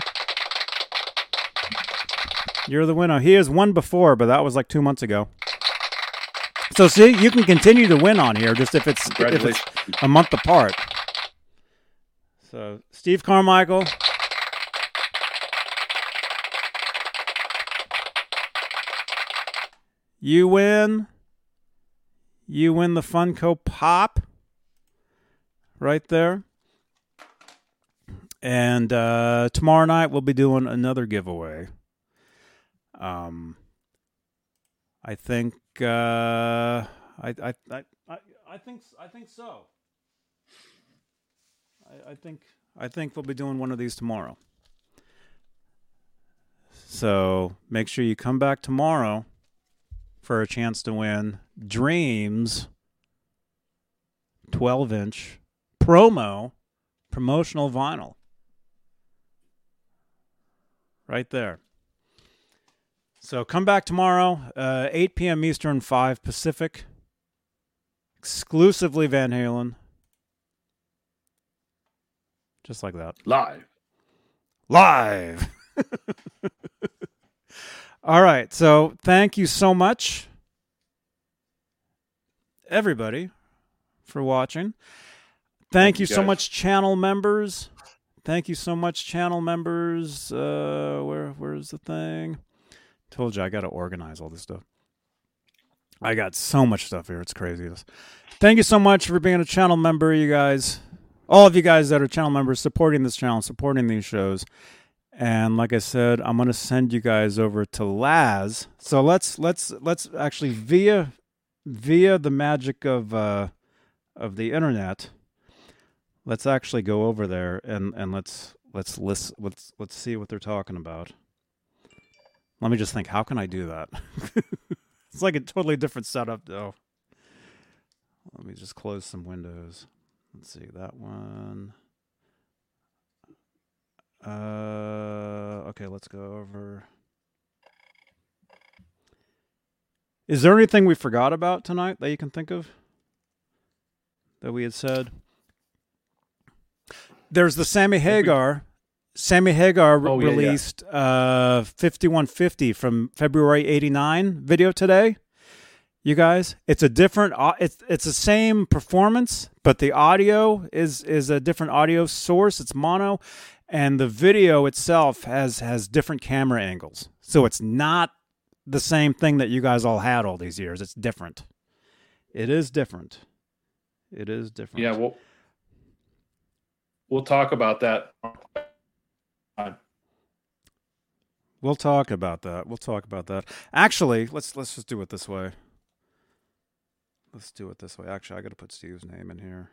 You're the winner. He has won before, but that was like two months ago. So see, you can continue to win on here, just if it's if it's a month apart. So Steve Carmichael. You win. You win the Funko Pop. Right there. And uh, tomorrow night we'll be doing another giveaway. Um, I think uh, I, I I I think I think so. I, I think I think we'll be doing one of these tomorrow. So make sure you come back tomorrow for a chance to win Dreams 12 inch promo promotional vinyl. Right there. So come back tomorrow, uh, 8 p.m. Eastern, 5 Pacific. Exclusively Van Halen. Just like that. Live. Live. All right. So thank you so much, everybody, for watching. Thank, Thank you, you, so much, channel members. Thank you so much, channel members. Uh, where where's the thing? Told you I got to organize all this stuff. I got so much stuff here. It's crazy. Thank you so much for being a channel member, you guys. All of you guys that are channel members supporting this channel, supporting these shows. And like I said, I'm gonna send you guys over to Laz. So let's let's let's actually via via the magic of uh, of the internet. Let's actually go over there and and let's let's list let's let's see what they're talking about. Let me just think. How can I do that? it's like a totally different setup, though. Let me just close some windows. Let's see that one. Uh, okay, let's go over. Is there anything we forgot about tonight that you can think of that we had said? There's the Sammy Hagar. Sammy Hagar Oh, yeah, yeah. released uh 5150 from February 89 video today. You guys, it's a different it's it's the same performance, but the audio is is a different audio source. It's mono and the video itself has has different camera angles. So it's not the same thing that you guys all had all these years. It's different. It is different. It is different. Yeah, we'll we'll talk about that. We'll talk about that. We'll talk about that. Actually, let's let's just do it this way. Let's do it this way. Actually, I got to put Steve's name in here.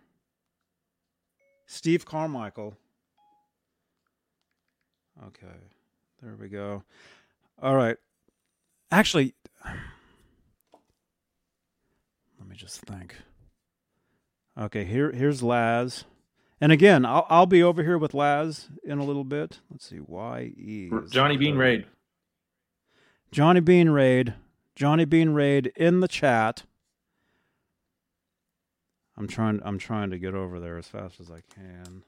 Steve Carmichael. Okay. There we go. All right. Actually, let me just think. Okay, here here's Laz. And again, I'll I'll be over here with Laz in a little bit. Let's see. Y E Johnny Bean. Raid. Johnny Bean Raid. Johnny Bean Raid in the chat. I'm trying I'm trying to get over there as fast as I can.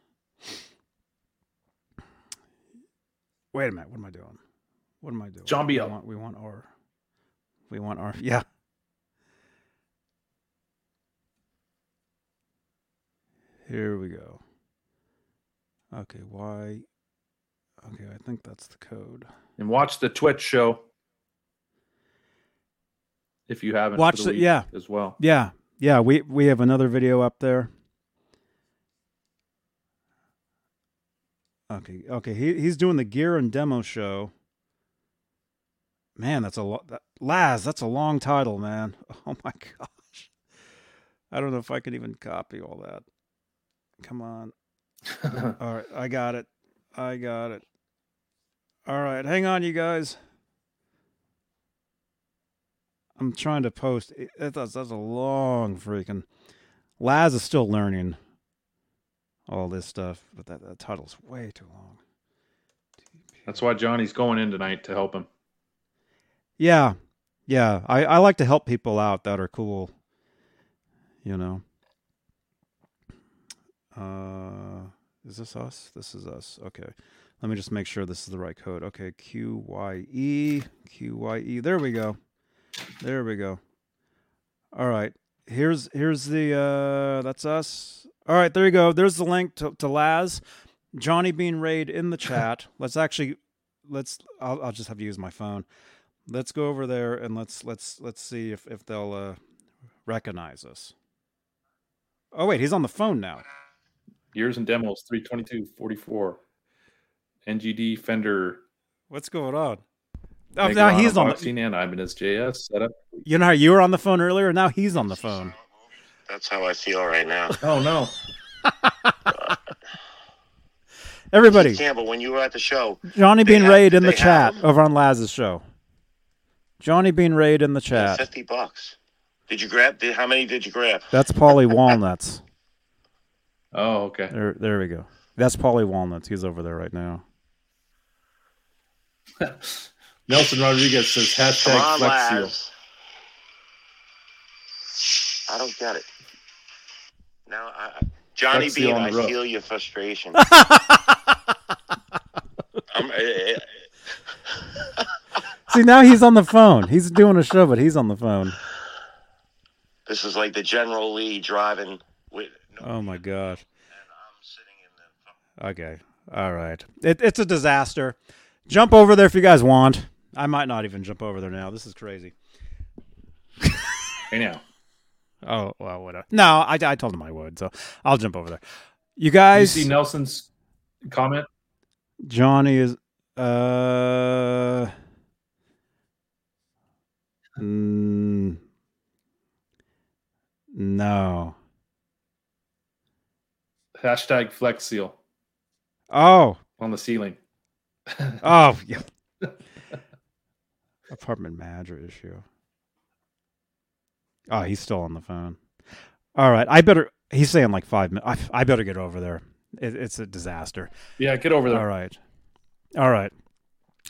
Wait a minute, what am I doing? What am I doing? John we want, we want R. We want R. Yeah. Here we go. Okay, why? Okay, I think that's the code. And watch the Twitch show if you haven't. for Watch the the- yeah. as well. Yeah, yeah, we we have another video up there. Okay, okay, he he's doing the gear and demo show. Man, that's a lot. That, Laz, that's a long title, man. Oh my gosh, I don't know if I can even copy all that. Come on. All right, I got it. I got it. All right, hang on, you guys. I'm trying to post. That's that's a long freaking. Laz is still learning all this stuff, but that, that title's way too long. That's why Johnny's going in tonight to help him. Yeah, yeah. I I like to help people out that are cool. You know. Uh, is this us? This is us. Okay. Let me just make sure this is the right code. Okay, Q Y E Q Y E. There we go. There we go. All right. Here's here's the uh that's us. All right, there you go. There's the link to, to Laz. Johnny Bean Raid in the chat. let's actually let's I'll I'll just have to use my phone. Let's go over there and let's let's let's see if if they'll uh recognize us. Oh wait, he's on the phone now. Years and demos 322 44. NGD Fender. What's going on? Oh, now he's on. The, Boxing in Ibanez JS setup. you know how you were on the phone earlier. Now he's on the phone. That's how I feel right now. Oh no. Everybody, Campbell, when you were at the show, Johnny They Bean have- Raid in the chat have- over on Laz's show. Johnny Bean Raid in the chat. fifty bucks. Did you grab? Did, how many did you grab? That's Paulie Walnuts. Oh, okay. There, there we go. That's Paulie Walnuts. He's over there right now. Nelson Rodriguez says hashtag on, Flex Seal. I don't get it. Now, I, I- Johnny Flex Seal Bean, I roof. feel your frustration. I'm, eh, eh, See, now he's on the phone. He's doing a show, but he's on the phone. this is like the General Lee driving with. No, Oh my gosh. and I'm sitting in the. Okay. All right. It, it's a disaster. Jump over there if you guys want. I might not even jump over there now. This is crazy. Hey now. Oh well, whatever. No, I, I told him I would, so I'll jump over there. You You guys, see Nelson's comment? Johnny is uh mm, no. Hashtag Flex Seal Oh, on the ceiling. oh, yeah. Apartment manager issue. Oh, he's still on the phone. All right, I better. He's saying like five minutes. I, I better get over there. It, it's a disaster. Yeah, get over there. All right. All right.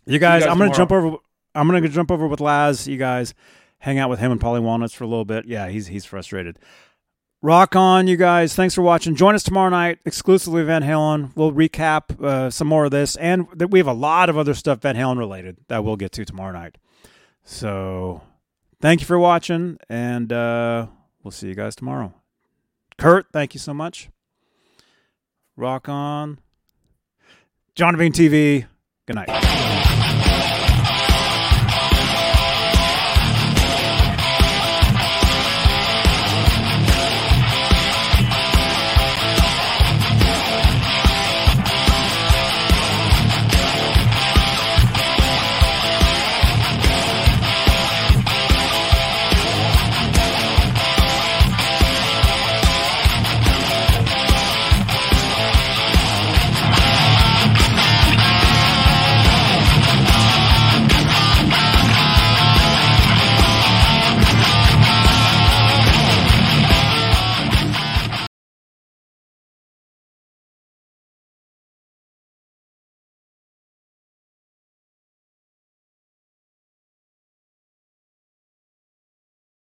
You guys, guys I'm going to jump over I'm going to jump over with Laz. You guys hang out with him and Paulie Walnuts for a little bit. Yeah, he's he's frustrated. Rock on, you guys. Thanks for watching. Join us tomorrow night exclusively Van Halen. We'll recap uh, some more of this and th- we have a lot of other stuff Van Halen related that we'll get to tomorrow night. So, thank you for watching and uh, we'll see you guys tomorrow. Kurt, thank you so much. Rock on. John Bean TV. Good night.